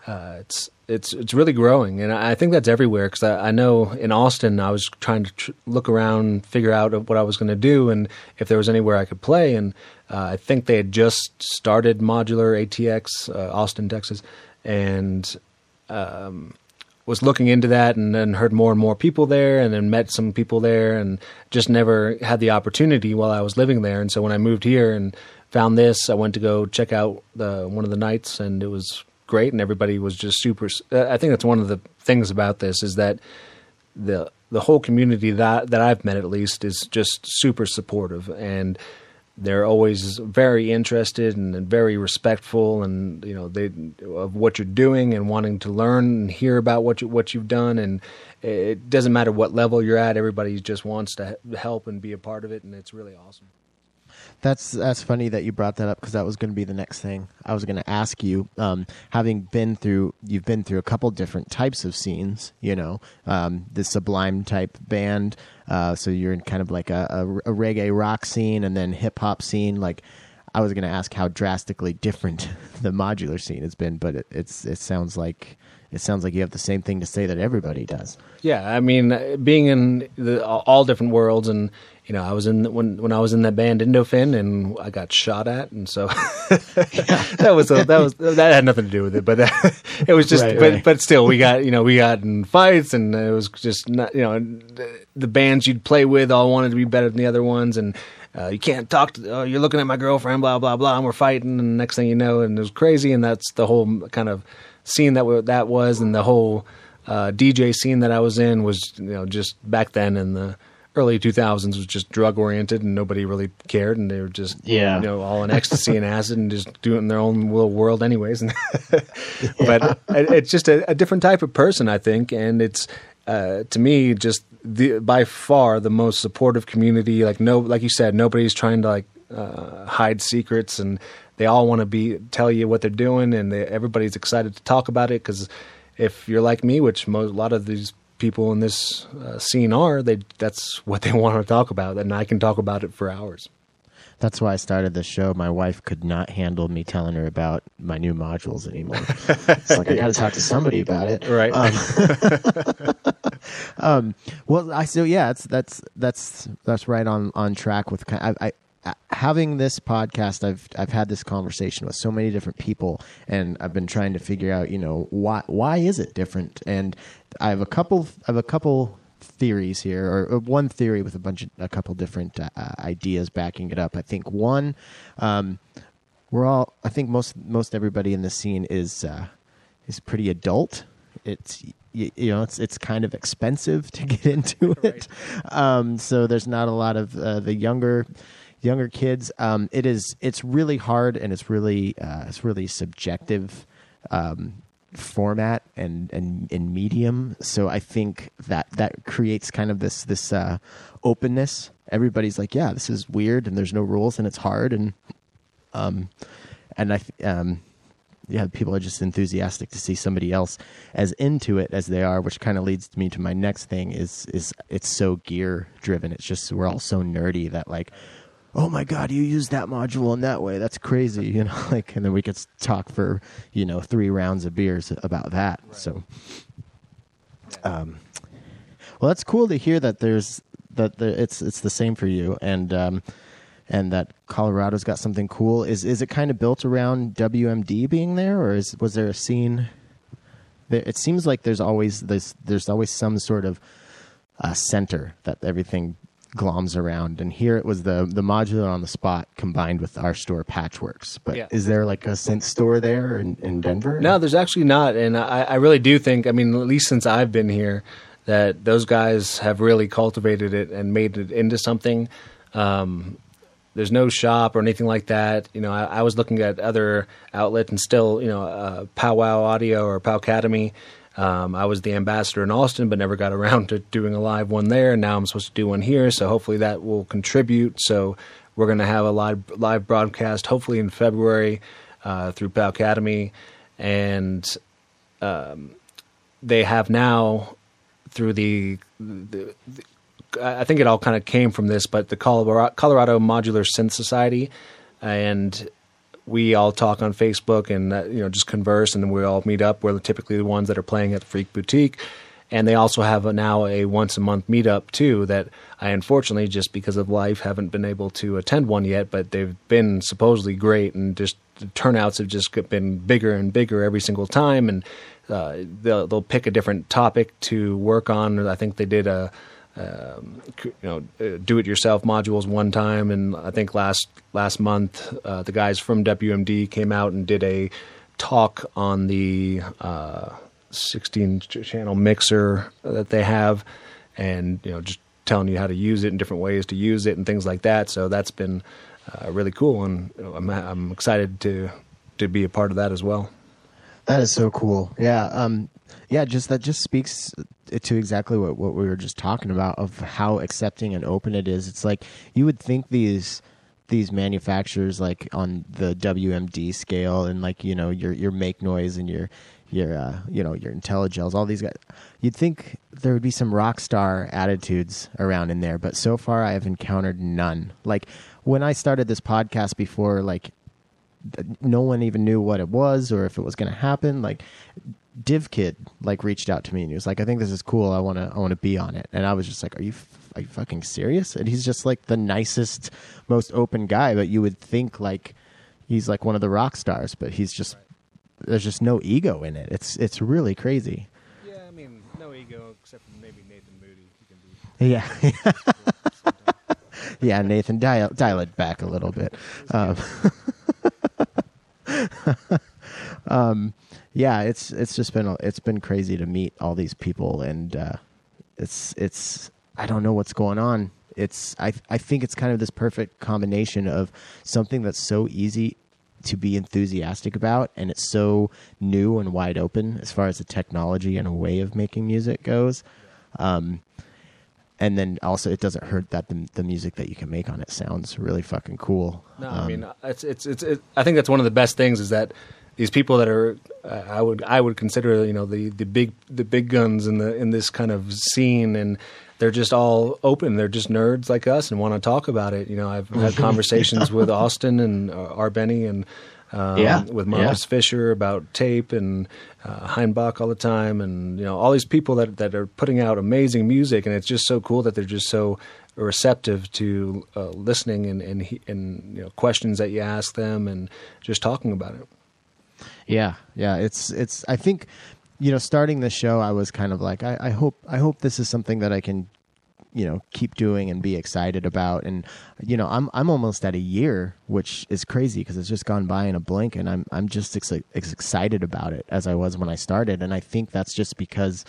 uh, it's it's it's really growing. And I think that's everywhere because I, I know in Austin I was trying to tr- look around, figure out what I was going to do, and if there was anywhere I could play. And uh, I think they had just started modular ATX, uh, Austin, Texas, and was looking into that and then heard more and more people there and then met some people there and just never had the opportunity while I was living there. And so when I moved here and found this, I went to go check out the one of the nights and it was great and everybody was just super uh, I think that's one of the things about this is that the the whole community that that I've met at least is just super supportive and they're always very interested and, and very respectful and you know they of what you're doing and wanting to learn and hear about what you what you've done. And it doesn't matter what level you're at everybody just wants to help and be a part of it. And it's really awesome That's that's funny that you brought that up because that was going to be the next thing I was going to ask you. Um, having been through, you've been through a couple different types of scenes. You know, um, the Sublime type band. Uh, so you're in kind of like a, a, a reggae rock scene and then hip hop scene. Like, I was going to ask how drastically different the modular scene has been, but it, it's it sounds like it sounds like you have the same thing to say that everybody does. Yeah, I mean, being in the, all different worlds, and you know, I was in when when I was in that band Indofin, and I got shot at, and so that was a, that was that had nothing to do with it, but that, it was just, Right, but right. but still, we got you know we got in fights, and it was just not you know the, bands you'd play with all wanted to be better than the other ones, and. Uh, you can't talk to. Oh, you're looking at my girlfriend, blah blah blah, and we're fighting. And next thing you know, and it was crazy. And that's the whole kind of scene that that was, and the whole uh, DJ scene that I was in was, you know, just back then in the early 2000s was just drug oriented and nobody really cared and they were just Yeah. you know all in ecstasy and acid and just doing their own little world anyways. And but it- it's just a, a different type of person i think. And it's uh, to me just the by far the most supportive community. Like no like you said nobody's trying to like uh, hide secrets and they all want to be tell you what they're doing and they, everybody's excited to talk about it because if you're like me which most, a lot of these people in this uh, scene are they that's what they want to talk about and i can talk about it for hours That's why I started this show. My wife could not handle me telling her about my new modules anymore. it's like I got to talk to somebody about it. right Well, I so yeah, it's that's that's that's right on on track with kind. I, I having this podcast. I've I've had this conversation with so many different people, and I've been trying to figure out, you know, why why is it different? And I have a couple. I have a couple theories here, or, or one theory with a bunch of a couple different uh, uh, ideas backing it up. I think one. Um, we're all i think most most everybody in the scene is uh is pretty adult it's you, know it's it's kind of expensive to get into it um so there's not a lot of uh, the younger younger kids um it is it's really hard and it's really uh it's really subjective um format and and and medium. So i think that that creates kind of this this uh openness. Everybody's like yeah this is weird and there's no rules and it's hard. And um, and I, um, yeah, people are just enthusiastic to see somebody else as into it as they are, which kind of leads me to my next thing is is it's so gear driven. It's just we're all so nerdy that like, oh my god, you use that module in that way. That's crazy, you know. Like, and then we could talk for you know three rounds of beers about that. So, um, well, that's cool to hear that there's that the, it's it's the same for you and um, and that Colorado's got something cool. Is is it kind of built around WMD being there, or is was there a scene? There, it seems like there's always this there's always some sort of uh, center that everything gloms around, and here it was the the modular on the spot combined with our store Patchworks. But Yeah. is there like a synth store there in, in Denver? No, there's actually not, and I, I really do think. I mean, at least since I've been here, that those guys have really cultivated it and made it into something. Um, there's no shop or anything like that. You know, I, I was looking at other outlets and still, you know, uh, Powwow Audio or Pow Academy. Um, I was the ambassador in Austin, but never got around to doing a live one there. And now I'm supposed to do one here, so hopefully that will contribute. So we're going to have a live live broadcast, hopefully in February, uh, through Pow Academy, and um, they have now through the, the, the I think it all kind of came from this, but the Colorado, Colorado Modular Synth Society, and we all talk on Facebook and uh, you know just converse, and then we all meet up. We're typically the ones that are playing at the Freak Boutique, and they also have a, now a once a month meetup too. That I unfortunately just because of life haven't been able to attend one yet, but they've been supposedly great, and just the turnouts have just been bigger and bigger every single time, and uh, they'll they'll pick a different topic to work on. I think they did a um, you know, uh, do-it-yourself modules one time, and I think last last month uh, the guys from WMD came out and did a talk on the uh, 16 ch- channel mixer that they have, and you know, just telling you how to use it and different ways to use it and things like that. So that's been uh, really cool, and I'm I'm excited to to be a part of that as well. That is so cool. Yeah. Um, yeah, just that just speaks to exactly what, what we were just talking about of how accepting and open it is. It's like you would think these these manufacturers like on the WMD scale and like, you know, your your make noise and your your uh, you know, your Intellijels, all these guys you'd think there would be some rock star attitudes around in there, but so far I have encountered none. Like when I started this podcast before like no one even knew what it was or if it was going to happen. Like DivKid like reached out to me and he was like, "I think this is cool. I want to I want to be on it." And I was just like, "Are you f- are you fucking serious?" And he's just like the nicest, most open guy. But you would think like he's like one of the rock stars, but he's just there's just no ego in it. It's it's really crazy. Yeah, I mean, no ego except for maybe Nathan Moody. Can be Yeah. yeah, Nathan, dial dial it back a little bit. Um, um, yeah, it's it's just been it's been crazy to meet all these people, and uh, it's it's I don't know what's going on. It's I I think it's kind of this perfect combination of something that's so easy to be enthusiastic about and it's so new and wide open as far as the technology and a way of making music goes. Um, and then also it doesn't hurt that the, the music that you can make on it sounds really fucking cool. No, Um, I mean it's it's it's. It, I think that's one of the best things is that these people that are uh, I would I would consider you know the the big the big guns in the in this kind of scene and they're just all open. They're just nerds like us and want to talk about it. You know, I've had conversations with Austin and uh, r beny and. Um, Yeah, with yeah. Marcus Fisher about tape and uh, Heinbach all the time, and you know all these people that that are putting out amazing music, and it's just so cool that they're just so receptive to uh, listening and and, and you know questions that you ask them and just talking about it. Yeah, yeah. It's it's. I think, you know, starting the show, I was kind of like, I, I hope I hope this is something that I can, you know, keep doing and be excited about. And you know, I'm I'm almost at a year, which is crazy because it's just gone by in a blink, and I'm I'm just ex- excited about it as I was when I started. And I think that's just because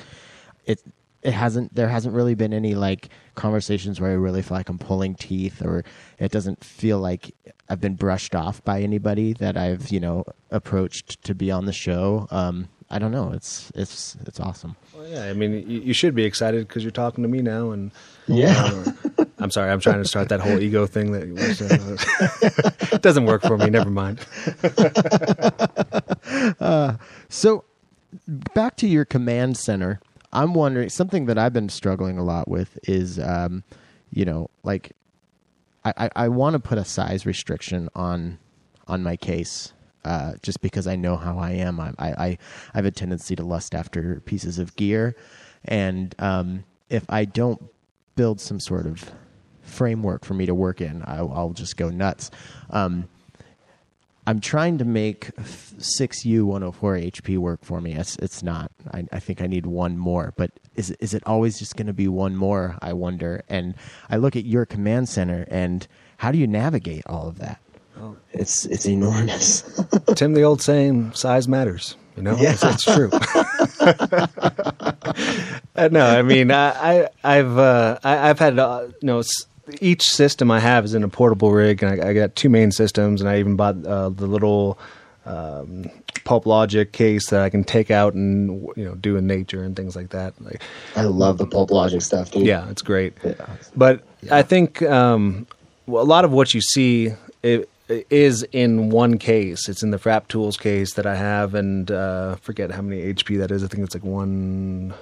it it hasn't there hasn't really been any like conversations where I really feel like I'm pulling teeth or it doesn't feel like I've been brushed off by anybody that I've you know approached to be on the show. Um, I don't know. It's it's it's awesome. Well, yeah, I mean, you, you should be excited because you're talking to me now, and Yeah. I'm sorry, I'm trying to start that whole ego thing that was, uh, doesn't work for me. Never mind. So back to your command center. I'm wondering something that I've been struggling a lot with is, um, you know, like I, I, I want to put a size restriction on on my case, uh, just because I know how I am. I, I I have a tendency to lust after pieces of gear, and um, if I don't build some sort of framework for me to work in, I'll, I'll just go nuts. Um, I'm trying to make 6U 104 HP work for me. It's, it's not. I, I think I need one more. But is, is it always just going to be one more? I wonder. And I look at your command center, and how do you navigate all of that? It's it's enormous. Tim, the old saying, size matters. You know, Yeah. it's, it's true. Uh, no, I mean, I, I I've uh, I, I've had uh, you know s- each system I have is in a portable rig, and I, I got two main systems, and I even bought uh, the little um, Pulp Logic case that I can take out and you know do in nature and things like that. Like, I love the Pulp Logic stuff, dude. yeah, it's great. Yeah. But I think um, a lot of what you see it, it is in one case. It's in the Frap Tools case that I have, and uh, forget how many HP that is. I think it's like one.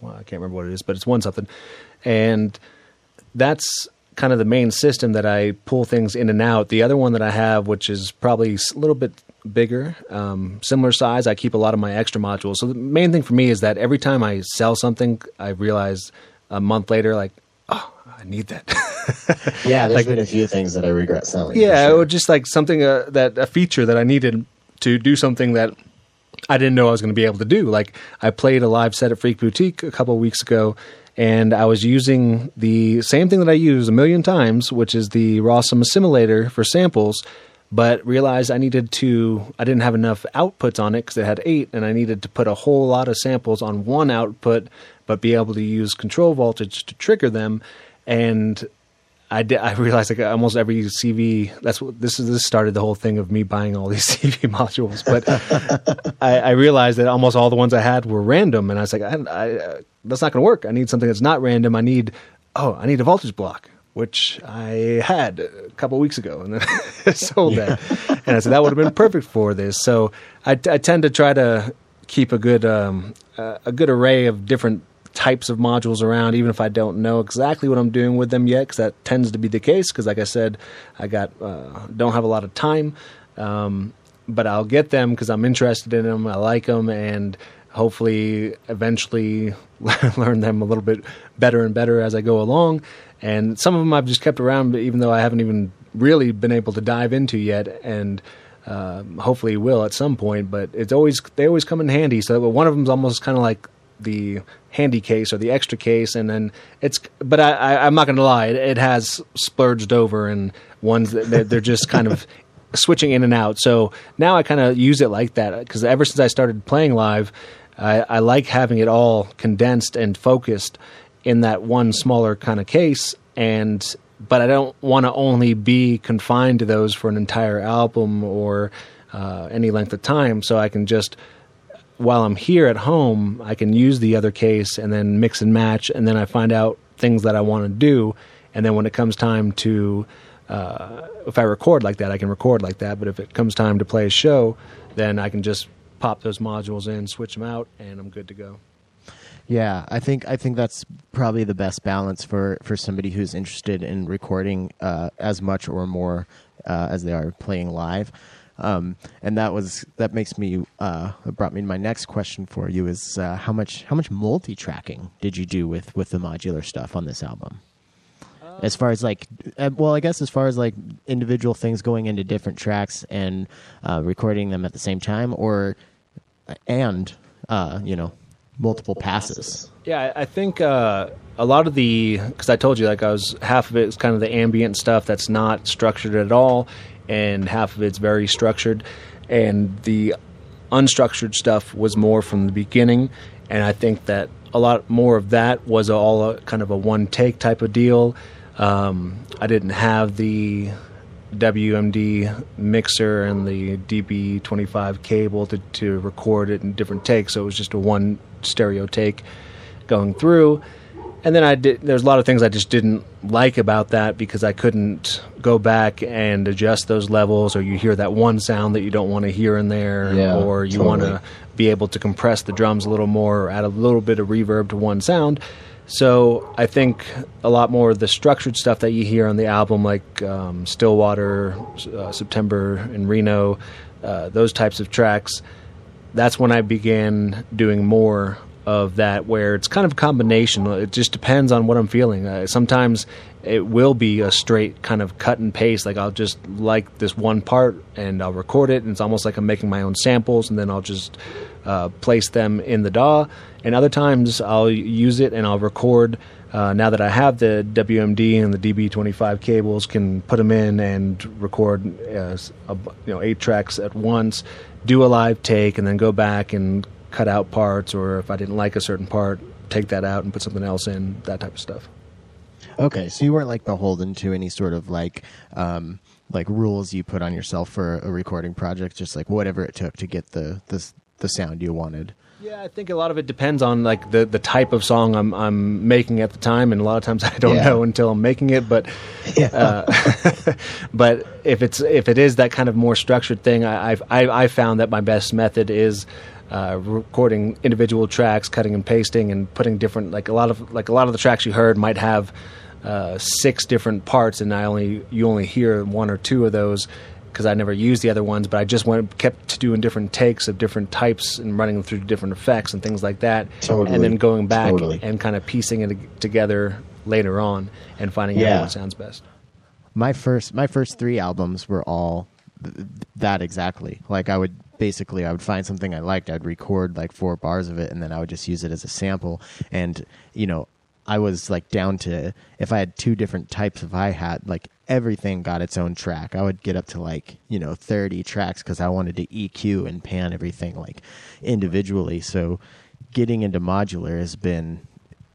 Well, I can't remember what it is, but it's one something, and that's kind of the main system that I pull things in and out. The other one that I have, which is probably a little bit bigger, um, similar size, I keep a lot of my extra modules. So the main thing for me is that every time I sell something, I realize a month later, like, oh, I need that. Yeah, there's Like- been a few things that I regret selling. yeah, for sure. or just like something uh, that a feature that I needed to do something that I didn't know I was going to be able to do. Like I played a live set at Freak Boutique a couple of weeks ago, and I was using the same thing that I use a million times, which is the Rossum Assimil8or for samples. But realized I needed to. I didn't have enough outputs on it because it had eight, and I needed to put a whole lot of samples on one output, but be able to use control voltage to trigger them. And I did. I realized like almost every CV. That's what this is. This started the whole thing of me buying all these CV modules. But I, I realized that almost all the ones I had were random, and I was like, I, I, that's not going to work. I need something that's not random. I need, oh, I need a voltage block, which I had a couple weeks ago, and then sold that. And I said that would have been perfect for this. So I, I tend to try to keep a good um, uh, a good array of different types of modules around, even if I don't know exactly what I'm doing with them yet, because that tends to be the case. Because, like I said, I got uh, don't have a lot of time, um, but I'll get them because I'm interested in them. I like them, and hopefully, eventually, learn them a little bit better and better as I go along. And some of them I've just kept around, even though I haven't even really been able to dive into yet, and um, hopefully will at some point. But it's always they always come in handy. So one of them's almost kind of like the handy case or the extra case, and then it's. But I, I'm not going to lie, it, it has splurged over, and ones that they're, they're just kind of switching in and out. So now I kind of use it like that because ever since I started playing live, I, I like having it all condensed and focused in that one smaller kind of case and but I don't want to only be confined to those for an entire album or uh, any length of time. So I can just, while I'm here at home, I can use the other case and then mix and match, and then I find out things that I want to do. And then when it comes time to, uh, if I record like that, I can record like that. But if it comes time to play a show, then I can just pop those modules in, switch them out, and I'm good to go. Yeah, I think I think that's probably the best balance for, for somebody who's interested in recording uh, as much or more uh, as they are playing live. Um, and that was that makes me uh, brought me to my next question for you is uh, how much how much multi tracking did you do with with the modular stuff on this album? As far as like, uh, well, I guess as far as like individual things going into different tracks and uh, recording them at the same time, or and you know multiple passes. Yeah, I think uh, a lot of the because I told you like I was half of it is kind of the ambient stuff that's not structured at all, and half of it's very structured, and the unstructured stuff was more from the beginning, and I think that a lot more of that was all a, kind of a one take type of deal. Um, I didn't have the WMD mixer and the DB25 cable to, to record it in different takes, so it was just a one stereo take going through. And then I did. There's a lot of things I just didn't like about that because I couldn't go back and adjust those levels, or you hear that one sound that you don't want to hear in there, yeah, or you totally. want to be able to compress the drums a little more, or add a little bit of reverb to one sound. So I think a lot more of the structured stuff that you hear on the album, like um, Stillwater, uh, September and Reno, uh, those types of tracks that's when I began doing more of that where it's kind of a combination. It just depends on what I'm feeling. Uh, sometimes it will be a straight kind of cut and paste. Like I'll just like this one part and I'll record it, and it's almost like I'm making my own samples, and then I'll just uh, place them in the DAW. And other times I'll use it and I'll record. Uh, now that I have the WMD and the DB25 cables, can put them in and record uh, a, you know eight tracks at once do a live take and then go back and cut out parts, or if I didn't like a certain part, take that out and put something else in, that type of stuff. Okay, so you weren't like beholden to any sort of like um, like rules you put on yourself for a recording project, just like whatever it took to get the the, the sound you wanted. Yeah, I think a lot of it depends on like the, the type of song I'm I'm making at the time, and a lot of times I don't Yeah. know until I'm making it. But uh, but if it's if it is that kind of more structured thing, I, I've I, I found that my best method is uh, recording individual tracks, cutting and pasting, and putting different like a lot of like a lot of the tracks you heard might have uh, six different parts, and I only you only hear one or two of those because I never used the other ones, but I just went kept doing different takes of different types and running them through different effects and things like that, Totally. and then going back Totally. and kind of piecing it together later on and finding Yeah. out what sounds best. my first my first three albums were all th- th- that exactly. Like I would basically I would find something I liked, I'd record like four bars of it, and then I would just use it as a sample. And you know, I was like down to if I had two different types of hi hat, like everything got its own track. I would get up to like you know thirty tracks because I wanted to EQ and pan everything like individually. So getting into modular has been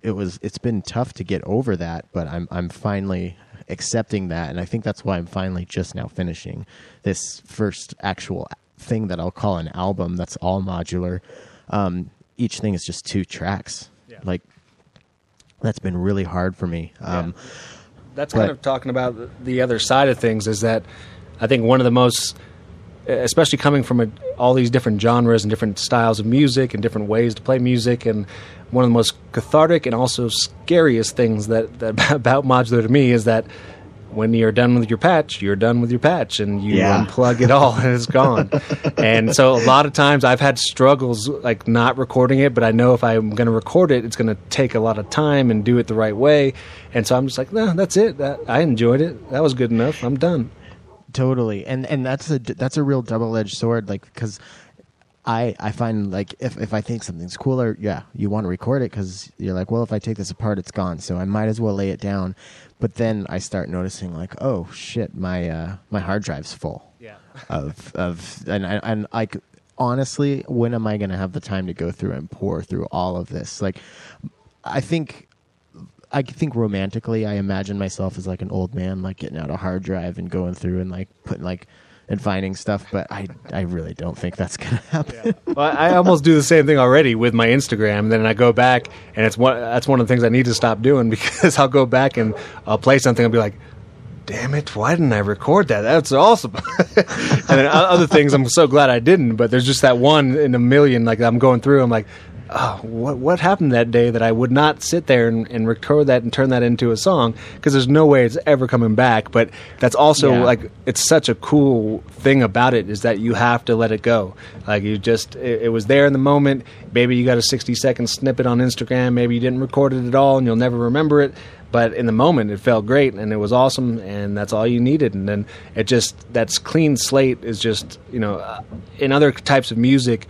it was it's been tough to get over that, but I'm I'm finally accepting that, and I think that's why I'm finally just now finishing this first actual thing that I'll call an album. That's all modular. Um, each thing is just two tracks. Yeah. Like that's been really hard for me. Um, That's But- kind of talking about the other side of things. Is that I think one of the most, especially coming from a, all these different genres and different styles of music and different ways to play music, and one of the most cathartic and also scariest things that, that about modular to me is that when you're done with your patch, you're done with your patch, and you Yeah. unplug it all, and it's gone. and so a lot of times I've had struggles like not recording it, but I know if I'm going to record it, it's going to take a lot of time and do it the right way. And so I'm just like, no, that's it. That, I enjoyed it. That was good enough. I'm done. totally and and that's a that's a real double-edged sword like because i i find like if if i think something's cooler yeah you want to record it because you're like well if i take this apart it's gone so i might as well lay it down but then i start noticing like oh shit my uh my hard drive's full Yeah. of of and I- and like honestly when am i going to have the time to go through and pour through all of this like i think I think romantically, I imagine myself as like an old man, like getting out a hard drive and going through and like putting like and finding stuff. But I, I really don't think that's gonna happen. Well, I almost do the same thing already with my Instagram. Then I go back, and it's one. That's one of the things I need to stop doing because I'll go back and I'll play something. I'll be like, "Damn it! Why didn't I record that? That's awesome." and then other things, I'm so glad I didn't. But there's just that one in a million. Like I'm going through. I'm like, oh, what what happened that day that I would not sit there and, and record that and turn that into a song because there's no way it's ever coming back. But that's also Yeah. like it's such a cool thing about it is that you have to let it go. Like you just it, it was there in the moment. Maybe you got a 60 second snippet on Instagram. Maybe you didn't record it at all and you'll never remember it. But in the moment, it felt great and it was awesome, and that's all you needed. And then it just that's clean slate is just you know, uh, in other types of music,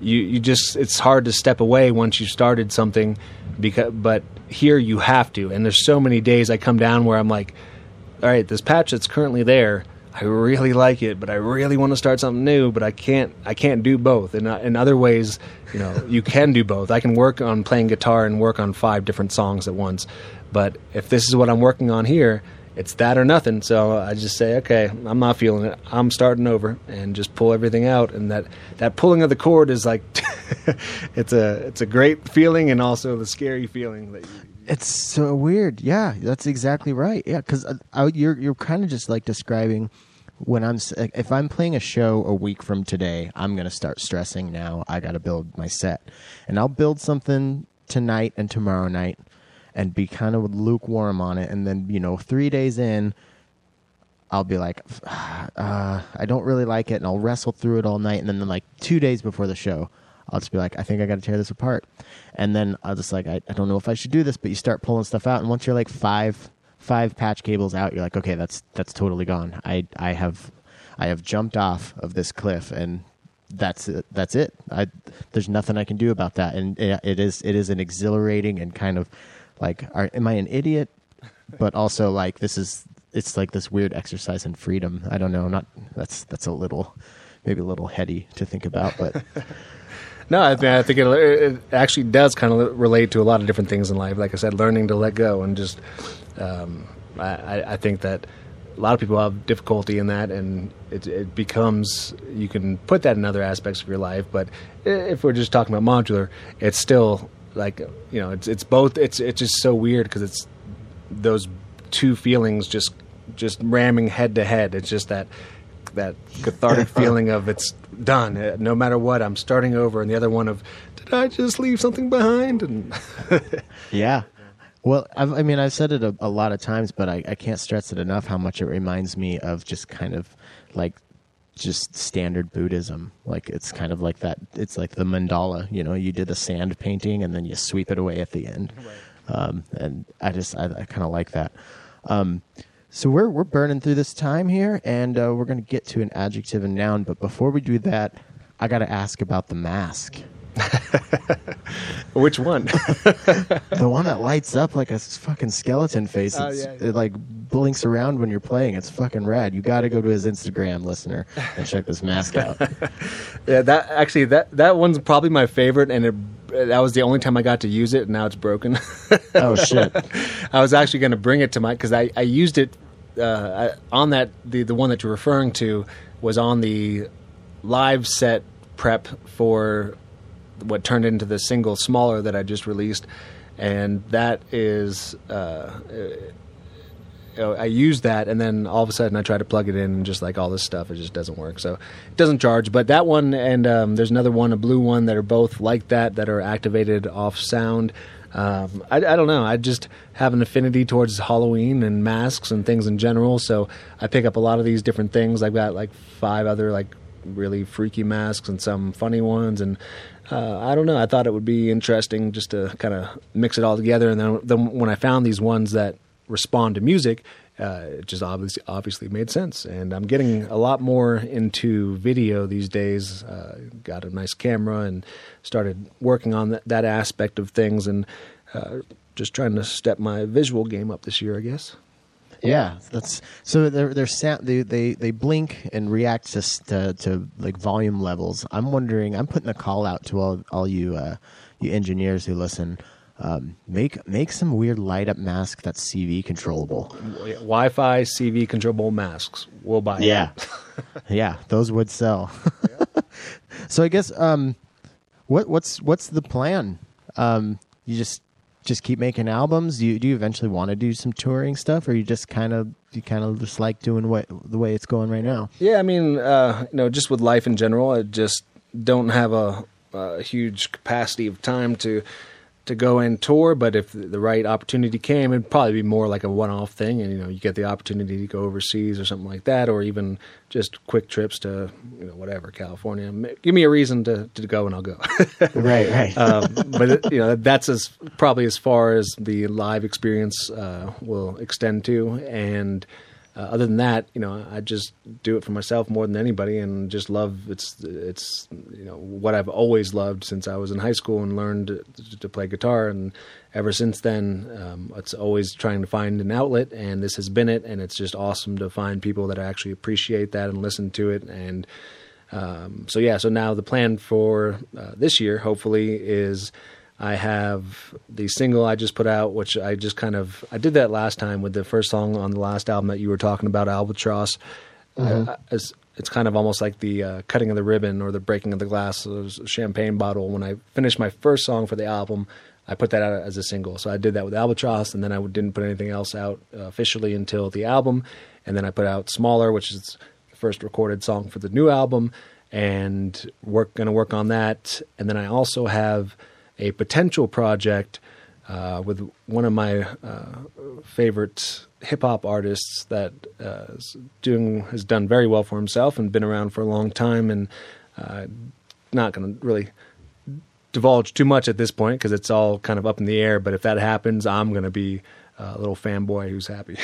you you just it's hard to step away once you started something because but here you have to. And there's so many days i come down where i'm like all right this patch that's currently there i really like it but i really want to start something new but i can't i can't do both. And uh, in other ways you know you can do both. I can work on playing guitar and work on five different songs at once. But if this is what i'm working on here it's that or nothing. So I just say, okay, I'm not feeling it. I'm starting over and just pull everything out. And that, that pulling of the cord is like, it's a it's a great feeling and also the scary feeling that you, It's so weird. Yeah, that's exactly right. Yeah, because uh, you're you're kind of just like describing when I'm if I'm playing a show a week from today, I'm gonna start stressing. Now I got to build my set, and I'll build something tonight and tomorrow night, and be kind of lukewarm on it, and then you know three days in. I'll be like, uh, I don't really like it, and I'll wrestle through it all night. And then, like two days before the show, I'll just be like, I think I got to tear this apart. And then I'll just like, I, I don't know if I should do this, but you start pulling stuff out, and once you're like five five patch cables out, you're like, okay, that's that's totally gone. I I have I have jumped off of this cliff, and that's it. That's it. I there's nothing I can do about that, and it, it is it is an exhilarating and kind of like, are, am I an idiot? But also like this is it's like this weird exercise in freedom. I don't know. Not that's that's a little maybe a little heady to think about, but No, I, think I think it, it actually does kind of relate to a lot of different things in life. Like I said, learning to let go and just, um, I- I think that a lot of people have difficulty in that, and it, it becomes you can put that in other aspects of your life. But if we're just talking about modular, it's still like you know, it's it's both. It's it's just so weird because it's those two feelings just just ramming head to head. It's just that that cathartic feeling of it's done. Uh, No matter what, I'm starting over, and the other one of did I just leave something behind? And Yeah. Well, I've, I mean, I've said it a, a lot of times, but I, I can't stress it enough how much it reminds me of just kind of like just standard Buddhism. Like it's kind of like that. It's like the mandala. You know, you did the sand painting and then you sweep it away at the end. Um, and I just I, I kind of like that. Um, so we're we're burning through this time here, and uh, we're going to get to an adjective and noun. But before we do that, I got to ask about the mask. which one? the one that lights up like a fucking skeleton face. Oh, It's, yeah, yeah. It like blinks around when you're playing. It's fucking rad. You got to go to his Instagram, listener, and check this mask out. yeah, that actually that that one's probably my favorite, and it, that was the only time I got to use it. And now it's broken. oh shit! I was actually going to bring it to my because I, I used it uh, I, on that the the one that you're referring to was on the live set prep for what turned into the single smaller that I just released, and that is. Uh, I use that, and then all of a sudden I try to plug it in, and just like all this stuff, it just doesn't work. So it doesn't charge. But that one, and um, there's another one, a blue one, that are both like that, that are activated off sound. Um, I, I don't know. I just have an affinity towards Halloween and masks and things in general. So I pick up a lot of these different things. I've got like five other like really freaky masks and some funny ones, and uh, I don't know. I thought it would be interesting just to kind of mix it all together. And then, then when I found these ones that respond to music, uh, it just obviously obviously made sense. And I'm getting a lot more into video these days. Uh, got a nice camera and started working on that, that aspect of things, and uh, just trying to step my visual game up this year, I guess. Yeah, that's so. They're they're sound. They they they blink and react to, to to like volume levels. I'm wondering. I'm putting a call out to all all you uh, you engineers who listen. Um, make make some weird light up mask that's CV controllable. Wi-Fi CV controllable masks. We'll buy. Yeah, yeah, those would sell. so I guess um, what what's what's the plan? Um, you just just keep making albums. Do you do you eventually want to do some touring stuff, or you just kind of you kind of just like doing what the way it's going right now? Yeah, I mean, uh, you know, just with life in general, I just don't have a, a huge capacity of time to to go and tour, but if the right opportunity came, it'd probably be more like a one-off thing, and you know, you get the opportunity to go overseas or something like that, or even just quick trips to you know whatever California. Give me a reason to, to go, and I'll go. right, right. um, but it, you know, that's as probably as far as the live experience uh, will extend to, and uh, other than that, you know, I just do it for myself more than anybody, and just love it's it's you know what I've always loved since I was in high school and learned to, to play guitar, and ever since then, um, it's always trying to find an outlet, and this has been it, and it's just awesome to find people that actually appreciate that and listen to it, and um, so yeah, so now the plan for uh, this year, hopefully, is I have the single I just put out, which I just kind of I did that last time with the first song on the last album that you were talking about, Albatross. Mm-hmm. Uh, it's, it's kind of almost like the uh, cutting of the ribbon or the breaking of the glass of a champagne bottle. When I finished my first song for the album, I put that out as a single. So I did that with Albatross, and then I didn't put anything else out uh, officially until the album. And then I put out Smaller, which is the first recorded song for the new album, and work going to work on that. And then I also have a potential project uh, with one of my uh, favorite hip hop artists that uh, doing has done very well for himself and been around for a long time and uh, not going to really divulge too much at this point because it's all kind of up in the air. But if that happens, I'm going to be a little fanboy who's happy.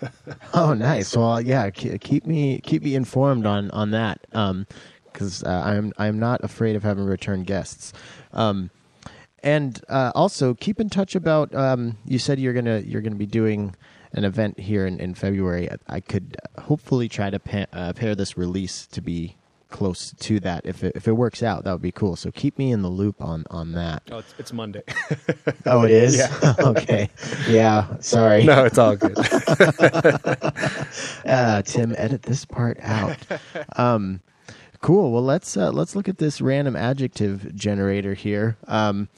oh, nice. Well, yeah, keep me keep me informed on on that because um, uh, I'm I'm not afraid of having return guests. Um, and uh, also keep in touch about. Um, you said you're gonna you're gonna be doing an event here in, in February. I could hopefully try to pa- uh, pair this release to be close to that. If it, if it works out, that would be cool. So keep me in the loop on on that. Oh, it's, it's Monday. oh, it is. Yeah. okay. Yeah. Sorry. No, it's all good. uh, Tim, edit this part out. Um, cool. Well, let's uh, let's look at this random adjective generator here. Um,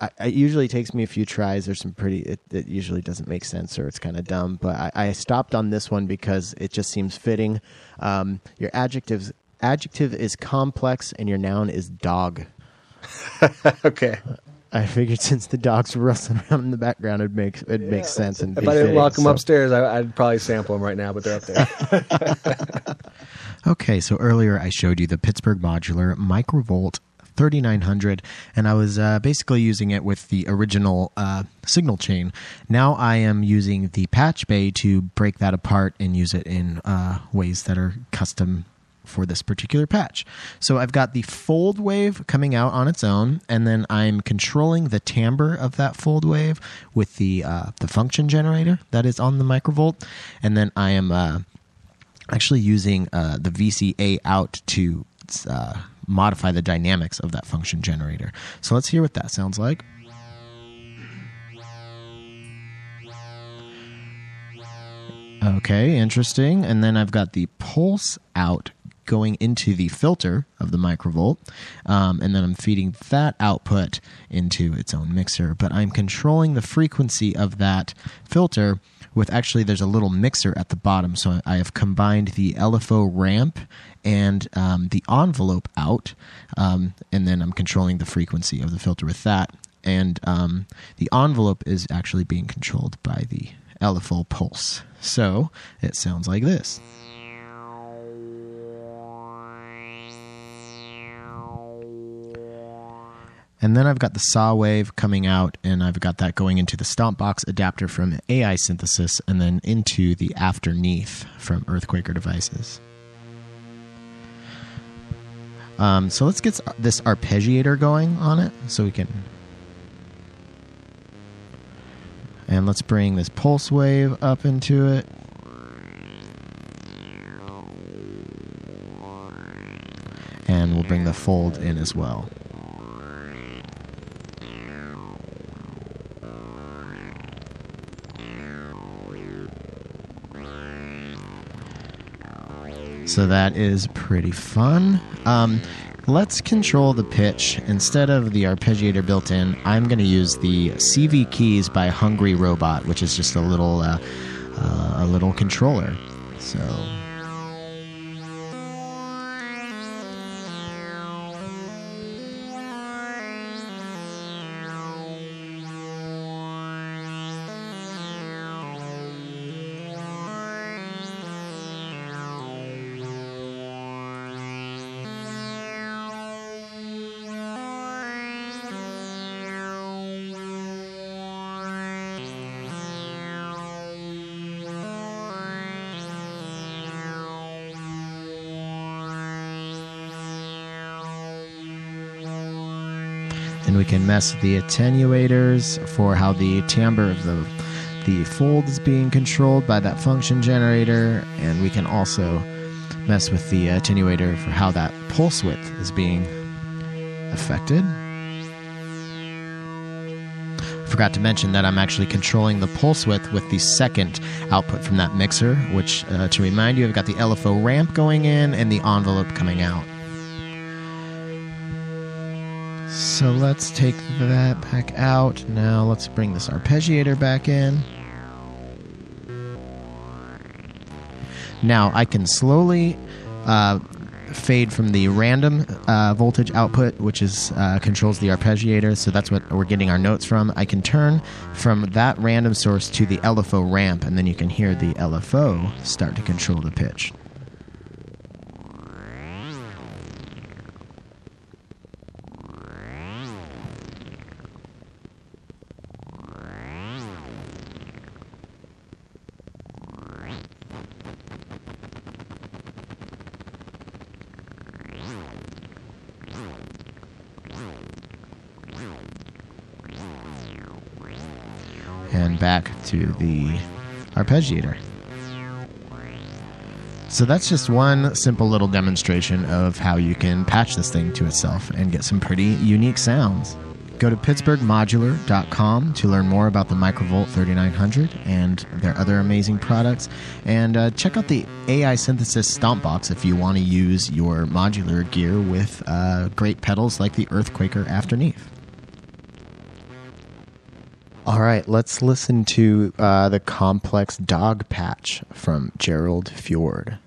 I, it usually takes me a few tries. There's some pretty. It, it usually doesn't make sense or it's kind of dumb. But I, I, stopped on this one because it just seems fitting. Um, your adjectives adjective is complex and your noun is dog. okay. I figured since the dogs were rustling around in the background, it makes it yeah. makes sense. And if I didn't lock them so. upstairs, I, would probably sample them right now, but they're up there. okay, so earlier I showed you the Pittsburgh Modular Microvolt 3900 and I was uh, basically using it with the original uh, signal chain. Now I am using the patch bay to break that apart and use it in uh, ways that are custom for this particular patch. So I've got the fold wave coming out on its own, and then I'm controlling the timbre of that fold wave with the uh, the function generator that is on the microvolt, and then I am uh, actually using uh, the VCA out to uh, modify the dynamics of that function generator. So let's hear what that sounds like. Okay, interesting. And then I've got the pulse out going into the filter of the microvolt, um, and then I'm feeding that output into its own mixer. But I'm controlling the frequency of that filter with actually there's a little mixer at the bottom. So I have combined the LFO ramp and um, the envelope out, um, and then I'm controlling the frequency of the filter with that. And um, the envelope is actually being controlled by the LFO pulse. So it sounds like this. And then I've got the saw wave coming out, and I've got that going into the Stompbox adapter from AI Synthesis, and then into the Afterneath from Earthquaker Devices. Um, so let's get this arpeggiator going on it so we can. And let's bring this pulse wave up into it. And we'll bring the fold in as well. So that is pretty fun. Um, let's control the pitch. Instead of the arpeggiator built in, I'm going to use the CV keys by Hungry Robot, which is just a little uh, uh, a little controller. So mess with the attenuators for how the timbre of the the fold is being controlled by that function generator and we can also mess with the attenuator for how that pulse width is being affected I forgot to mention that I'm actually controlling the pulse width with the second output from that mixer, which, uh, to remind you, I've got the LFO ramp going in and the envelope coming out. So let's take that back out. Now let's bring this arpeggiator back in. Now I can slowly uh, fade from the random uh, voltage output, which is uh, controls the arpeggiator. So that's what we're getting our notes from. I can turn from that random source to the LFO ramp, and then you can hear the LFO start to control the pitch. To the arpeggiator. So that's just one simple little demonstration of how you can patch this thing to itself and get some pretty unique sounds. Go to pittsburghmodular.com to learn more about the Microvolt 3900 and their other amazing products. And uh, check out the AI Synthesis Stomp Box if you want to use your modular gear with uh, great pedals like the Earthquaker Afterneath. Right, let's listen to uh, the complex dog patch from Gerald Fjord.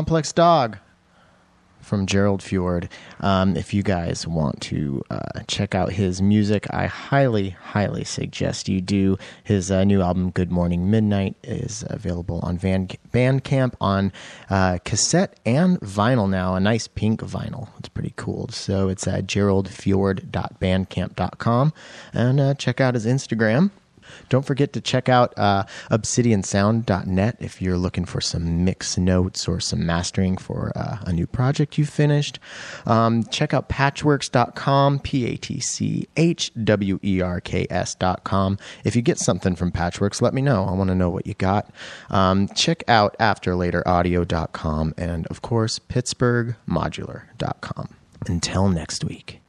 Complex dog from Gerald Fjord. Um, if you guys want to uh, check out his music, I highly, highly suggest you do. His uh, new album, Good Morning Midnight, is available on Van- Bandcamp on uh, cassette and vinyl now. A nice pink vinyl. It's pretty cool. So it's at geraldfjord.bandcamp.com. And uh, check out his Instagram. Don't forget to check out uh, obsidiansound.net if you're looking for some mix notes or some mastering for uh, a new project you finished. Um, check out patchwerks.com, P A T C H W E R K S.com. If you get something from Patchwerks, let me know. I want to know what you got. Um, check out afterlateraudio.com and, of course, pittsburghmodular.com. Until next week.